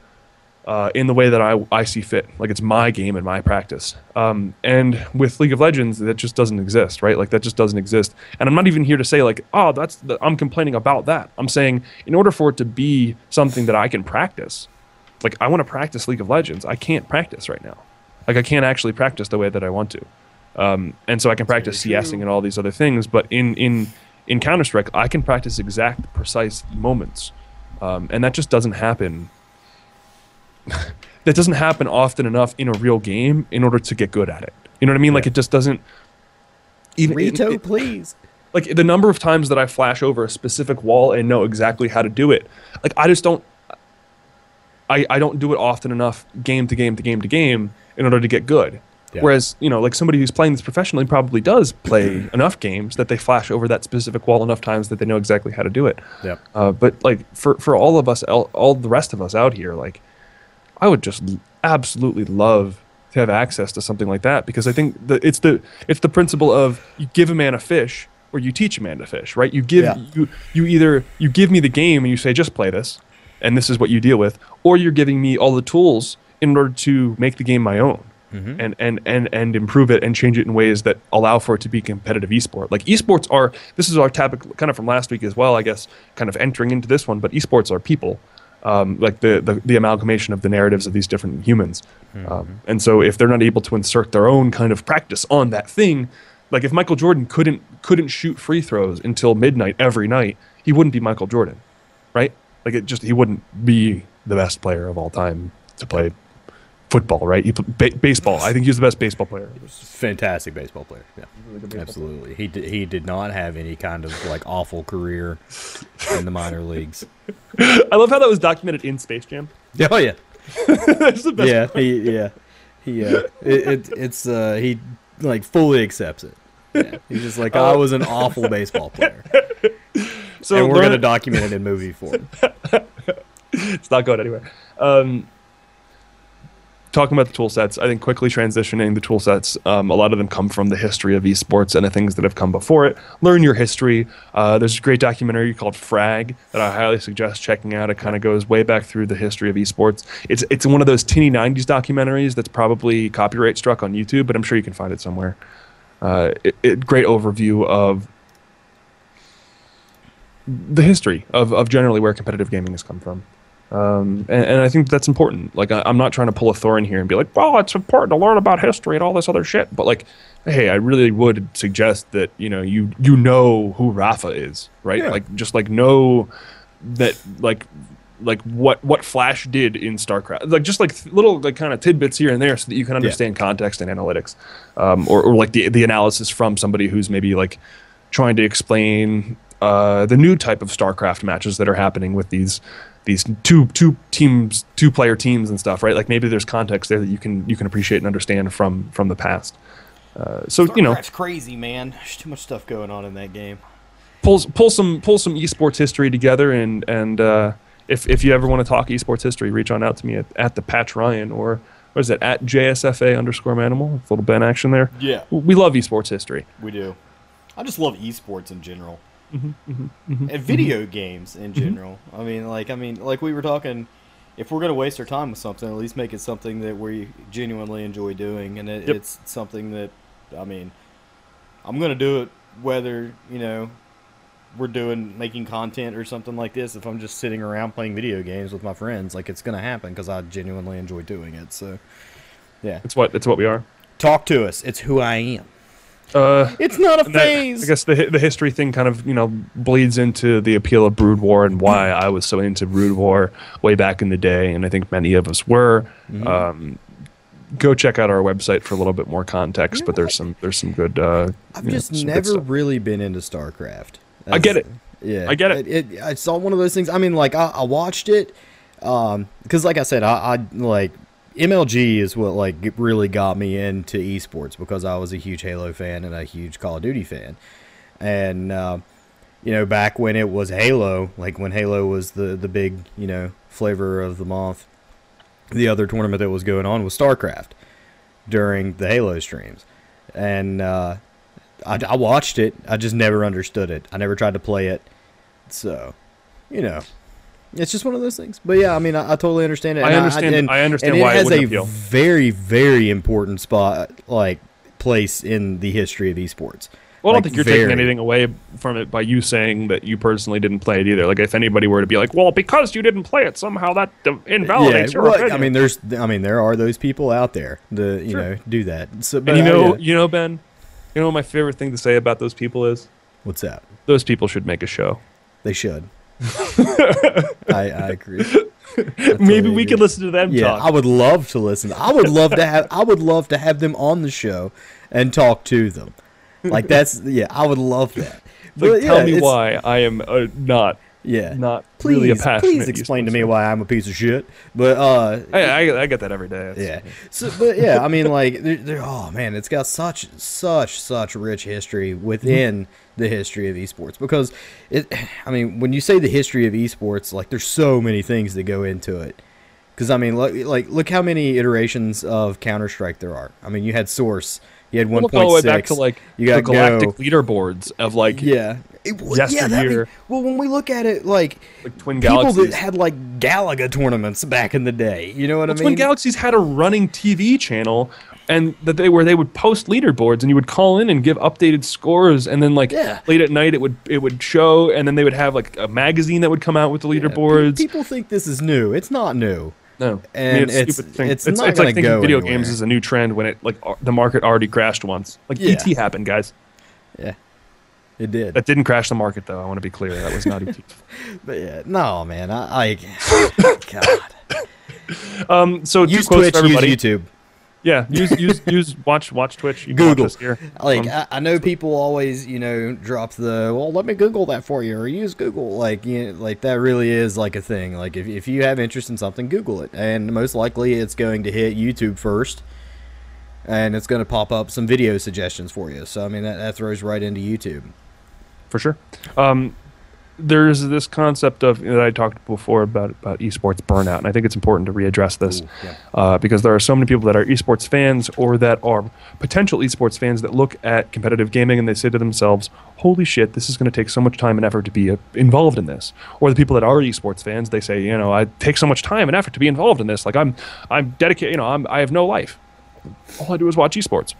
Uh, in the way that I, I see fit. Like it's my game and my practice. Um, and with League of Legends, that just doesn't exist, right? Like that just doesn't exist. And I'm not even here to say like, oh, that's the, I'm complaining about that. I'm saying in order for it to be something that I can practice, like I want to practice League of Legends. I can't practice right now. Like I can't actually practice the way that I want to. Um, and so I can practice CSing and all these other things. But in in in Counter Strike, I can practice exact, precise moments, um, and that just doesn't happen that doesn't happen often enough in a real game in order to get good at it. You know what I mean? Like it just doesn't. Even it- Rito, it- please like the number of times that I flash over a specific wall and know exactly how to do it. Like I just don't. I I don't do it often enough, game to game to game to game, in order to get good. Yeah. Whereas you know, like somebody who's playing this professionally probably does play enough games that they flash over that specific wall enough times that they know exactly how to do it. Yeah. Uh, but like for for all of us, all, all the rest of us out here, like I would just absolutely love to have access to something like that because I think that it's the it's the principle of you give a man a fish or you teach a man to fish, right? You give Yeah. you you either you give me the game and you say just play this, and this is what you deal with, or you're giving me all the tools in order to make the game my own. Mm-hmm. And, and and and improve it and change it in ways that allow for it to be competitive esport. Like esports are this is our topic kind of from last week as well, I guess, kind of entering into this one. But esports are people, um, like the, the the amalgamation of the narratives of these different humans. Um, and so if they're not able to insert their own kind of practice on that thing, like if Michael Jordan couldn't couldn't shoot free throws until midnight every night, he wouldn't be Michael Jordan, right? Like it just he wouldn't be the best player of all time to play football, right? He played ba- baseball. I think he was the best baseball player. fantastic baseball player yeah absolutely he did, he did not have any kind of like awful career in the minor leagues I love how that was documented in Space Jam. oh yeah That's the best. yeah, he, yeah, he, uh, it, it, it's, uh, he like fully accepts it. Yeah. He's just like, I was an awful baseball player, So and we're learn- gonna document it in movie form. it's not going anywhere. Um, talking about the tool sets, I think quickly transitioning the tool sets, um, a lot of them come from the history of esports and the things that have come before it. Learn your history. Uh, there's a great documentary called Frag that I highly suggest checking out. It kind of goes way back through the history of esports. It's it's one of those tinny 90s documentaries that's probably copyright struck on YouTube, but I'm sure you can find it somewhere. Uh, it, it, great overview of the history of, of generally where competitive gaming has come from. Um, and, and I think that's important. Like, I, I'm not trying to pull a Thorin here and be like, well, it's important to learn about history and all this other shit. But like, hey, I really would suggest that you know you you know who Rafa is, right? Yeah. Like, just like know that like like what what Flash did in StarCraft, like just like little like kind of tidbits here and there, so that you can understand context and analytics, um, or or like the the analysis from somebody who's maybe like trying to explain uh, the new type of StarCraft matches that are happening with these these two two teams, two player teams and stuff, right? Like maybe there's context there that you can you can appreciate and understand from from the past. Uh, so you know, it's crazy, man. There's too much stuff going on in that game. pull pull some pull some esports history together and and uh, if if you ever want to talk esports history, reach on out to me at, at the Patch Ryan or what is it at JSFA underscore Manimal. It's a little Ben action there. Yeah. we love esports history. We do. I just love esports in general, Mm-hmm, mm-hmm, mm-hmm, and video games in general. I mean, like, I mean, like we were talking. If we're gonna waste our time with something, at least make it something that we genuinely enjoy doing, and it, Yep. it's something that, I mean, I'm gonna do it whether you know we're doing making content or something like this. If I'm just sitting around playing video games with my friends, like it's gonna happen because I genuinely enjoy doing it. So, yeah, It's what it's what we are. talk to us. It's who I am. Uh, It's not a and that- phase. I guess the the history thing kind of you know bleeds into the appeal of Brood War and why I was so into Brood War way back in the day, and I think many of us were. Mm-hmm. Um, go check out our website for a little bit more context, You know but there's some there's some good. Uh, I've you know, just never really been into StarCraft. I get it. Yeah, I get it. It, I saw one of those things. I mean, like I, I watched it, um, because like I said, I, I like MLG is what like really got me into esports because I was a huge Halo fan and a huge Call of Duty fan, and uh, you know back when it was Halo, like when Halo was the the big you know flavor of the month, the other tournament that was going on was StarCraft during the Halo streams, and uh, I, I watched it. I just never understood it. I never tried to play it. So, you know, it's just one of those things. But yeah, I mean, I, I totally understand it. I and understand- and- I understand and why it it has wouldn't a appeal. very, very important spot, like place in the history of esports. Well, I don't think you're taking anything away from it by you saying that you personally didn't play it either. Like, if anybody were to be like, "Well, because you didn't play it, somehow that invalidates your well, opinion." I mean, there's, I mean, there are those people out there that you Sure. know do that. So, but and you uh, know, yeah. you know, Ben, you know, what my favorite thing to say about those people is what's that? those people should make a show. They should. I, I agree. Maybe we agree. could listen to them Yeah, talk. I would love to listen. I would love to have. I would love to have them on the show and talk to them. Like that's yeah, I would love that. Like, But, tell yeah, me why I am uh, not Yeah, not please, really a passionate. please explain to me why I'm a piece of shit. But uh. I, I, I get that every day. It's- yeah. So, but yeah, I mean, like, they're, they're, oh man, it's got such, such, such rich history within the history of esports because it. I mean, when you say the history of esports, like, there's so many things that go into it. Because I mean, look, like, look how many iterations of Counter Strike there are. I mean, you had Source, you had one all the way back to like you the got galactic Go. leaderboards of like Yeah. It, well, yeah, that Yesteryear. well, when we look at it, like like Twin people Galaxies. that had like Galaga tournaments back in the day, you know what Well, I mean? Twin Galaxies had a running TV channel, and that they where they would post leaderboards, and you would call in and give updated scores, and then like Yeah. late at night it would it would show, and then they would have like a magazine that would come out with the Yeah, pe- leaderboards. people think this is new. It's not new. no, and it's- stupid thing. it's it's, not it's gonna like thinking video anywhere. games is a new trend when it like ar- the market already crashed once. Like Yeah. ET happened, guys. Yeah, it did. That didn't crash the market though. I want to be clear. That was not ET. But yeah, no, man. I, I God. Um, so two use quotes Twitch, for everybody. YouTube. Yeah, use use use watch watch Twitch. You watch Google. this here. Like Um, I, I know people always, you know, drop the well. Let me Google that for you, or use Google. Like, you know, like that really is like a thing. Like if if you have interest in something, Google it, and most likely it's going to hit YouTube first, and it's going to pop up some video suggestions for you. So I mean that, that throws right into YouTube. for sure. Um, there's this concept of that I talked before about about esports burnout, and I think it's important to readdress this Ooh, yeah. uh, because there are so many people that are esports fans or that are potential esports fans that look at competitive gaming and they say to themselves, "Holy shit, this is going to take so much time and effort to be uh, involved in this." Or the people that are esports fans, they say, "You know, I take so much time and effort to be involved in this. Like I'm, I'm dedicated. You know, I'm, I have no life. All I do is watch esports."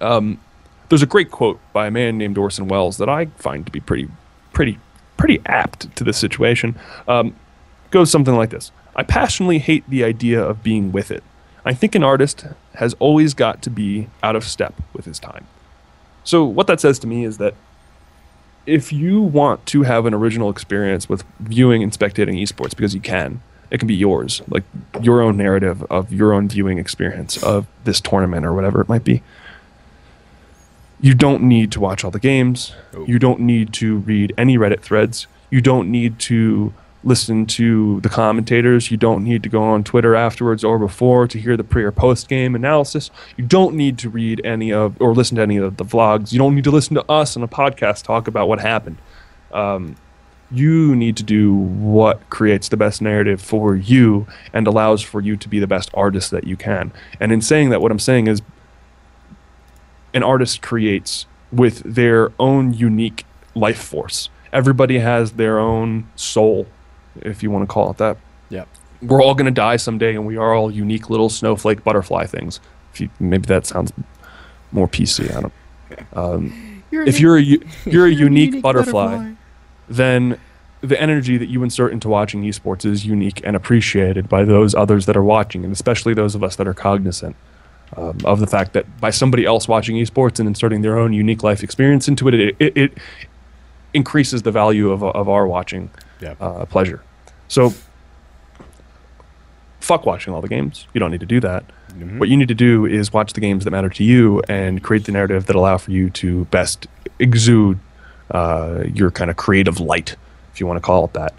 Um, there's a great quote by a man named Orson Welles that I find to be pretty, pretty, pretty apt to this situation. Um, goes something like this: I passionately hate the idea of being with it. I think an artist has always got to be out of step with his time. So what that says to me is that if you want to have an original experience with viewing and spectating esports, because you can, it can be yours, like your own narrative of your own viewing experience of this tournament or whatever it might be you don't need to watch all the games. Nope. You don't need to read any Reddit threads. You don't need to listen to the commentators. You don't need to go on Twitter afterwards or before to hear the pre or post game analysis. You don't need to read any of or listen to any of the vlogs. You don't need to listen to us on a podcast talk about what happened. Um, you need to do what creates the best narrative for you and allows for you to be the best artist that you can. And in saying that, what I'm saying is an artist creates with their own unique life force. Everybody has their own soul, if you want to call it that. Yeah. We're all going to die someday, and we are all unique little snowflake butterfly things. If you, maybe that sounds more PC. I don't. Um, if you're a u- you're a unique, butterfly, then the energy that you insert into watching esports is unique and appreciated by those others that are watching, and especially those of us that are cognizant um, of the fact that by somebody else watching esports and inserting their own unique life experience into it, it, it, it increases the value of, of our watching Yep. uh, pleasure. So, fuck watching all the games. You don't need to do that. Mhm. What you need to do is watch the games that matter to you and create the narrative that allow for you to best exude uh, your kind of creative light, if you want to call it that.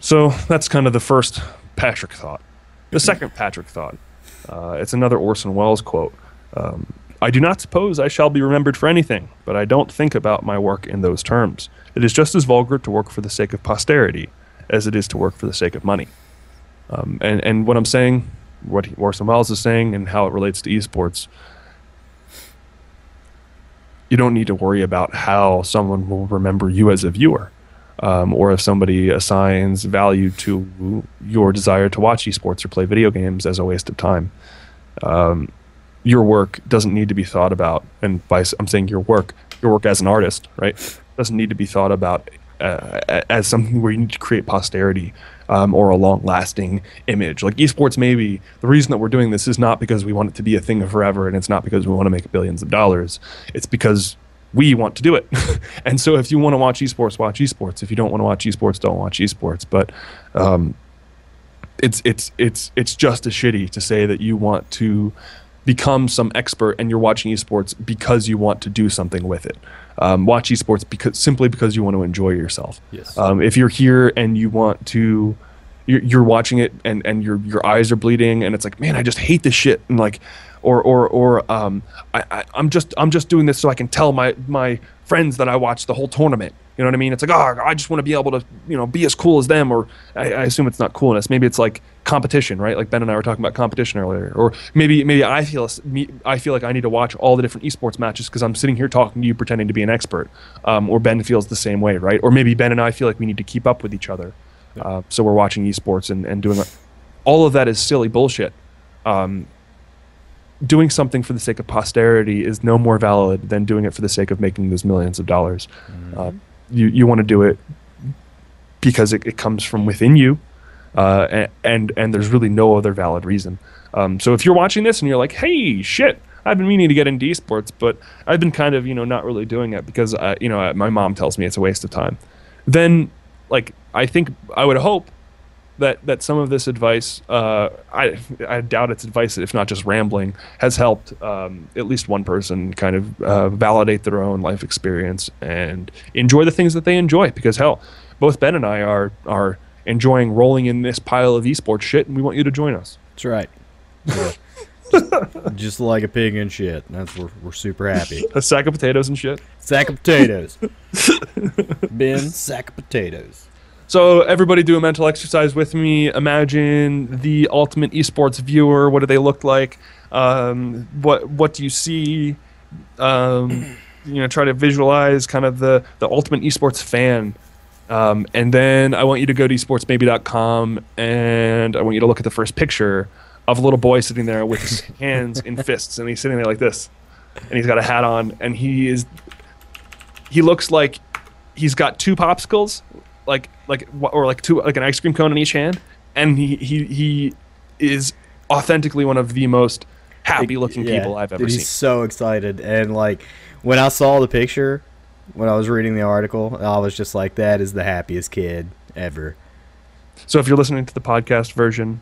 So that's kind of the first Patrick thought. The second Patrick thought, uh, it's another Orson Welles quote. Um, I do not suppose I shall be remembered for anything, but I don't think about my work in those terms. It is just as vulgar to work for the sake of posterity as it is to work for the sake of money. Um, and, and what I'm saying, what Orson Welles is saying, and how it relates to esports, you don't need to worry about how someone will remember you as a viewer. Um, or if somebody assigns value to your desire to watch esports or play video games as a waste of time. Um, your work doesn't need to be thought about, and by I'm saying your work, your work as an artist, right, doesn't need to be thought about uh, as something where you need to create posterity um, or a long-lasting image. Like esports, maybe the reason that we're doing this is not because we want it to be a thing of forever, and it's not because we want to make billions of dollars. It's because we want to do it. and so, if you want to watch esports, watch esports. If you don't want to watch esports, don't watch esports. But um, it's it's it's it's just as shitty to say that you want to become some expert and you're watching esports because you want to do something with it. Um, watch esports because simply because you want to enjoy yourself. Yes. Um, if you're here and you want to, you're, you're watching it and and your your eyes are bleeding and it's like, man, I just hate this shit and like, or or or um, I, I I'm just I'm just doing this so I can tell my my friends that I watched the whole tournament. You know what I mean? It's like, oh, I just want to be able to, you know, be as cool as them. Or I, I assume it's not coolness. Maybe it's like competition, right? Like Ben and I were talking about competition earlier. Or maybe maybe I feel I feel like I need to watch all the different esports matches because I'm sitting here talking to you, pretending to be an expert. Um, or Ben feels the same way, right? Or maybe Ben and I feel like we need to keep up with each other. Uh, so we're watching esports and, and doing all of that is silly bullshit. Um, doing something for the sake of posterity is no more valid than doing it for the sake of making those millions of dollars. Uh, you you want to do it because it, it comes from within you, uh, and, and and there's really no other valid reason. Um, so if you're watching this and you're like, hey, shit. I've been meaning to get into esports, but I've been kind of, you know, not really doing it because, uh, you know, my mom tells me it's a waste of time. Then, like, I think I would hope that that some of this advice, uh, I I doubt it's advice, if not just rambling, has helped um, at least one person kind of uh, validate their own life experience and enjoy the things that they enjoy. Because hell, both Ben and I are are enjoying rolling in this pile of esports shit, and we want you to join us. That's right. Yeah. just, just like a pig and shit. That's we're, we're super happy. A sack of potatoes and shit. Sack of potatoes. ben, sack of potatoes. So everybody do a mental exercise with me. Imagine the ultimate esports viewer. What do they look like? Um, what what do you see? Um, you know, try to visualize kind of the the ultimate esports fan. Um, and then I want you to go to esportsmaybe.com and I want you to look at the first picture of a little boy sitting there with his hands in fists and he's sitting there like this. And he's got a hat on and he is he looks like he's got two popsicles like like or like two like an ice cream cone in each hand and he he he is authentically one of the most happy looking Yeah, people I've ever dude, seen. He's so excited, and like when I saw the picture, when I was reading the article, I was just like, "That is the happiest kid ever." So if you're listening to the podcast version,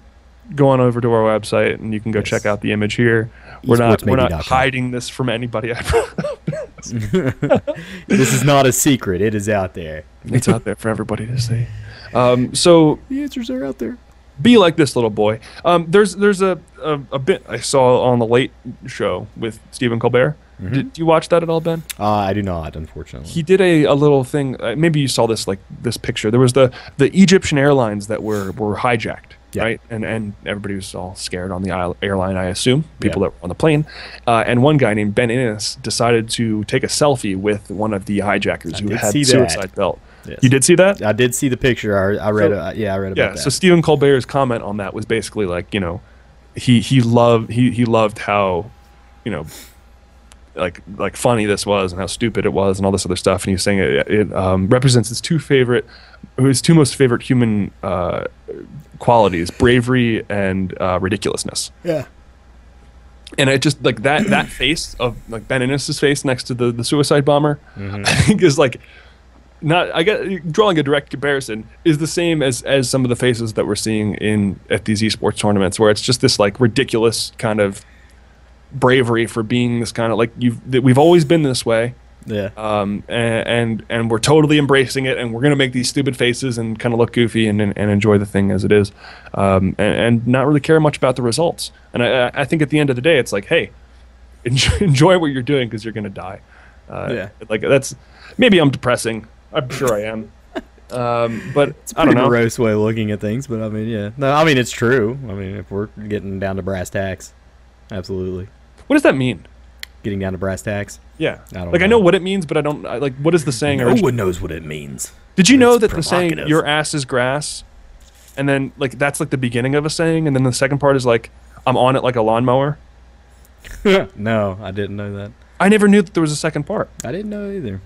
go on over to our website and you can go Yes. check out the image here. We're not we're not hiding this from anybody. This is not a secret. It is out there. it's out there for everybody to see. Um, so The answers are out there. be like this little boy. Um, there's there's a, a, a bit I saw on the Late Show with Stephen Colbert. Mm-hmm. Did you watch that at all, Ben? Uh, I do not, unfortunately. He did a, a little thing. Uh, maybe you saw this like this picture. There was the the Egyptian airlines that were were hijacked, Yeah. right? And and everybody was all scared on the airline. I assume people Yeah. that were on the plane. Uh, and one guy named Ben Innes decided to take a selfie with one of the hijackers I who had see that. suicide belt. Yes. You did see that? I did see the picture. I, I read. So- uh, yeah, I read about yeah that. so stephen colbert's comment on that was basically like you know he he loved he he loved how you know like like funny this was and how stupid it was and all this other stuff and he was saying it, it um, represents his two favorite his two most favorite human uh, qualities bravery and uh, ridiculousness yeah. and it just like that that face of like Ben Innes's face next to the the suicide bomber, Mm-hmm. I think is like not I get drawing a direct comparison is the same as as some of the faces that we're seeing in at these esports tournaments where it's just this like ridiculous kind of bravery for being this kind of like you've that we've always been this way Yeah. um, and, and and we're totally embracing it, and we're gonna make these stupid faces and kind of look goofy and, and, and enjoy the thing as it is, um, and, and not really care much about the results. And I, I think at the end of the day, it's like, hey, enjoy, enjoy what you're doing because you're gonna die. Uh, Yeah. Like that's maybe I'm depressing. I'm sure I am. Um, but It's a I don't know. morose way of looking at things, but I mean, yeah. No, I mean it's true. I mean, if we're getting down to brass tacks, absolutely. What does that mean? Getting down to brass tacks. Yeah, I don't like I know. know what it means, but I don't I, like what is the saying. No one knows what it means. Did you know It's that the saying "your ass is grass," and then like that's like the beginning of a saying, and then the second part is like "I'm on it like a lawnmower." no, I didn't know that. I never knew that there was a second part. I didn't know either.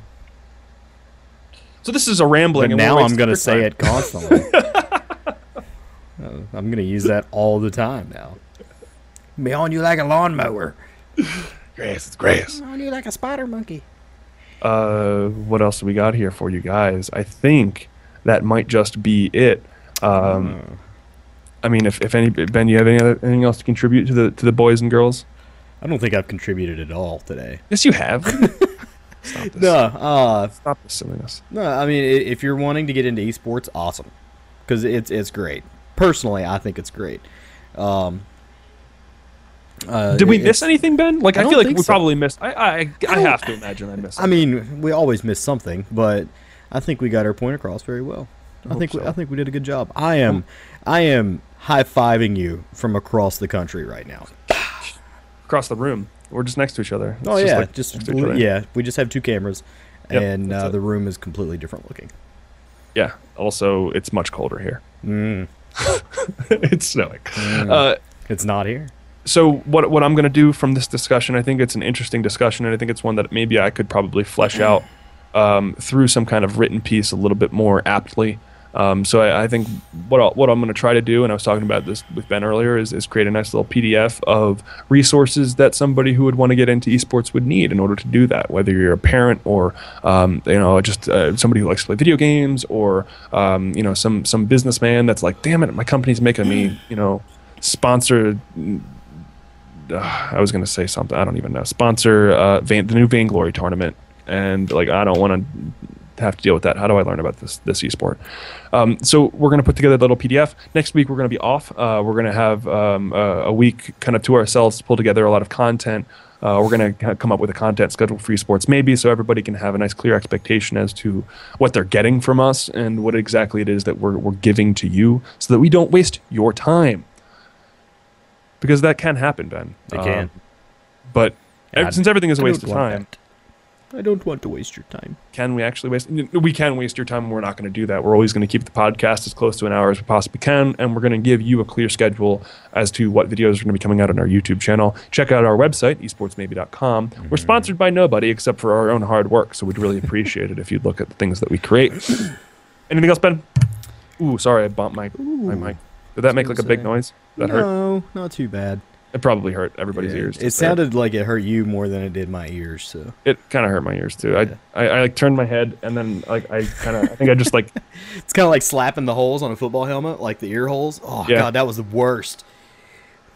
So this is a rambling. But and now I'm gonna say time. it constantly. I'm gonna use that all the time now. Be on you like a lawnmower. Grass, it's grass. On you like a spider monkey. Uh, what else do we got here for you guys? I think that might just be it. Um, I mean, if, if any Ben, you have any other, anything else to contribute to the to the boys and girls? I don't think I've contributed at all today. Yes, you have. Stop this. No, uh, Stop this silliness. no. I mean, if you're wanting to get into esports, awesome, because it's it's great. Personally, I think it's great. Um, uh, Did we miss anything, Ben? Like, I I, feel like we so. probably missed. I I, I, don't- have to imagine I missed. I mean, we always miss something, but I think we got our point across very well. I, hope think we. I think we did a good job. I am I am high fiving you from across the country right now. across the room. We're just next to each other. It's oh just yeah, like just next to each other. yeah. We just have two cameras, Yep, and uh, the room is completely different looking. Yeah. Also, it's much colder here. Mm, it's snowing. Uh, it's not here. So what what I'm going to do from this discussion, I think it's an interesting discussion, and I think it's one that maybe I could probably flesh out um, through some kind of written piece a little bit more aptly. Um, so I, I think what I'll, what I'm going to try to do, and I was talking about this with Ben earlier, is, is create a nice little PDF of resources that somebody who would want to get into esports would need in order to do that. Whether you're a parent or um, you know just uh, somebody who likes to play video games, or um, you know some some businessman that's like, damn it, my company's making me you know sponsor uh, I was gonna say something. I don't even know. Sponsor uh, Van, the new Vainglory tournament, and like I don't want to have to deal with that. How do I learn about this this esport? Um, so we're gonna put together a little PDF. Next week we're gonna be off. Uh, we're gonna have um, a, week kind of to ourselves to pull together a lot of content. Uh, we're going to come up with a content schedule for esports, maybe, so everybody can have a nice, clear expectation as to what they're getting from us and what exactly it is that we're, we're giving to you, so that we don't waste your time. Because that can happen, Ben. They can. Um, but Yeah, since everything is a waste of time, that. I don't want to waste your time. can we actually waste? We can waste your time. and We're not going to do that. We're always going to keep the podcast as close to an hour as we possibly can, and we're going to give you a clear schedule as to what videos are going to be coming out on our YouTube channel. Check out our website, esportsmaybe.com. We're mm-hmm. sponsored by nobody except for our own hard work, so we'd really appreciate it if you'd look at the things that we create. Anything else, Ben? Ooh, sorry, I bumped my my mic. Did that make like a big noise? That hurt. no, not too bad. It probably hurt everybody's Yeah, ears. It sounded like it hurt you more than it did my ears. So It kind of hurt my ears too. Yeah. I, I I like turned my head and then like I kind of I think I just like it's kind of like slapping the holes on a football helmet, like the ear holes. Oh Yeah. god, that was the worst.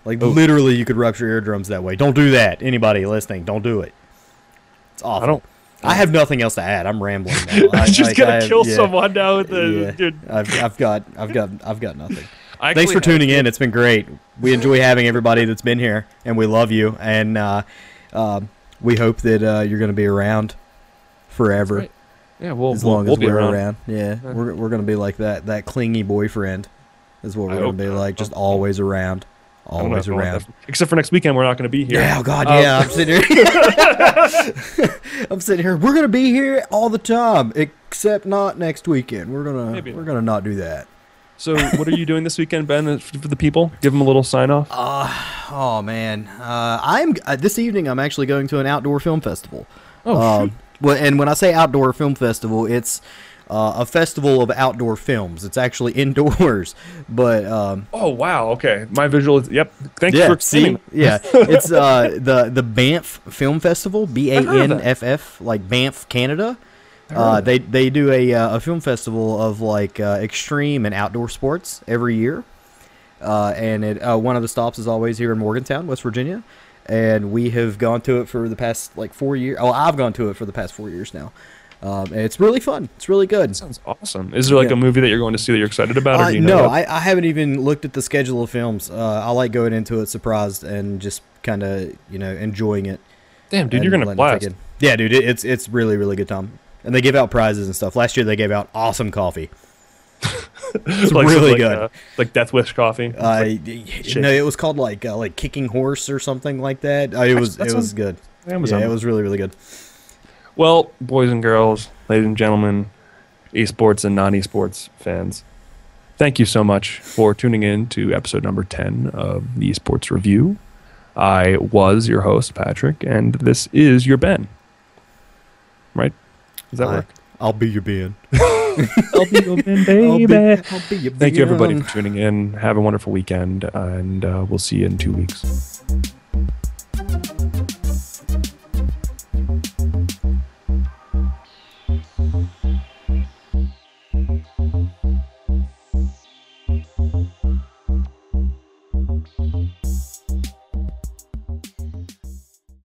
Like Oh. literally, you could rupture eardrums that way. Don't do that. Anybody listening, don't do it. It's awful. I don't. I have nothing else to add. I'm rambling now. I was just like, gonna I- kill someone now with the. I've, I've got, I've got, I've got nothing. Thanks for tuning in. It's been great. We enjoy having everybody that's been here, and we love you. And uh, um we hope that uh, you're going to be around forever, right. Yeah, we'll, as we'll, long we'll as be we're around. around. Yeah, we're we're going to be like that that clingy boyfriend. Is what we're going to be like, just always around, I don't know always if I want around. Except for next weekend, we're not going to be here. Yeah, oh God, Um, yeah. I'm sitting here. I'm sitting here. We're gonna be here all the time, except not next weekend. We're gonna Maybe we're gonna not do that. So, what are you doing this weekend, Ben, uh, for the people? Give them a little sign off. Oh man, uh, I'm uh, this evening. I'm actually going to an outdoor film festival. Oh, um, well, and when I say outdoor film festival, it's uh, a festival of outdoor films. It's actually indoors, but um, Oh wow. Okay, my visual is. Yep. Thank you yeah, for seeing. see, yeah, it's uh, the the Banff Film Festival, B A N. F F, like Banff, Canada. Heard Uh, they they do a uh, a film festival of like uh, extreme and outdoor sports every year, uh, and it uh, one of the stops is always here in Morgantown, West Virginia, and we have gone to it for the past like four years. Oh, I've gone to it for the past four years now, um, and it's really fun. It's really good. Sounds awesome. Is there like Yeah. a movie that you're going to see that you're excited about? Or Uh, do you know no. I, I haven't even looked at the schedule of films. Uh, I like going into it surprised and just kind of you know enjoying it. Damn, dude, you're gonna letting it blast. Yeah, dude, it, it's it's really really good time, and they give out prizes and stuff. Last year they gave out awesome coffee. It's Like- really like, good. uh, like Death Wish coffee. Uh, like no, it was called like uh, like kicking horse or something like that. Uh, it was it was good. Amazon. Yeah, it was really really good. Well, boys and girls, ladies and gentlemen, esports and non-esports fans, thank you so much for tuning in to episode number 10 of the Esports Revue. I was your host, Patrick, and this is your Ben. Right? Does that I- work? I'll be your Ben. I'll be your Ben, I'll be, baby. I'll be your Thank you, everybody, for tuning in. Have a wonderful weekend, and uh, we'll see you in two weeks.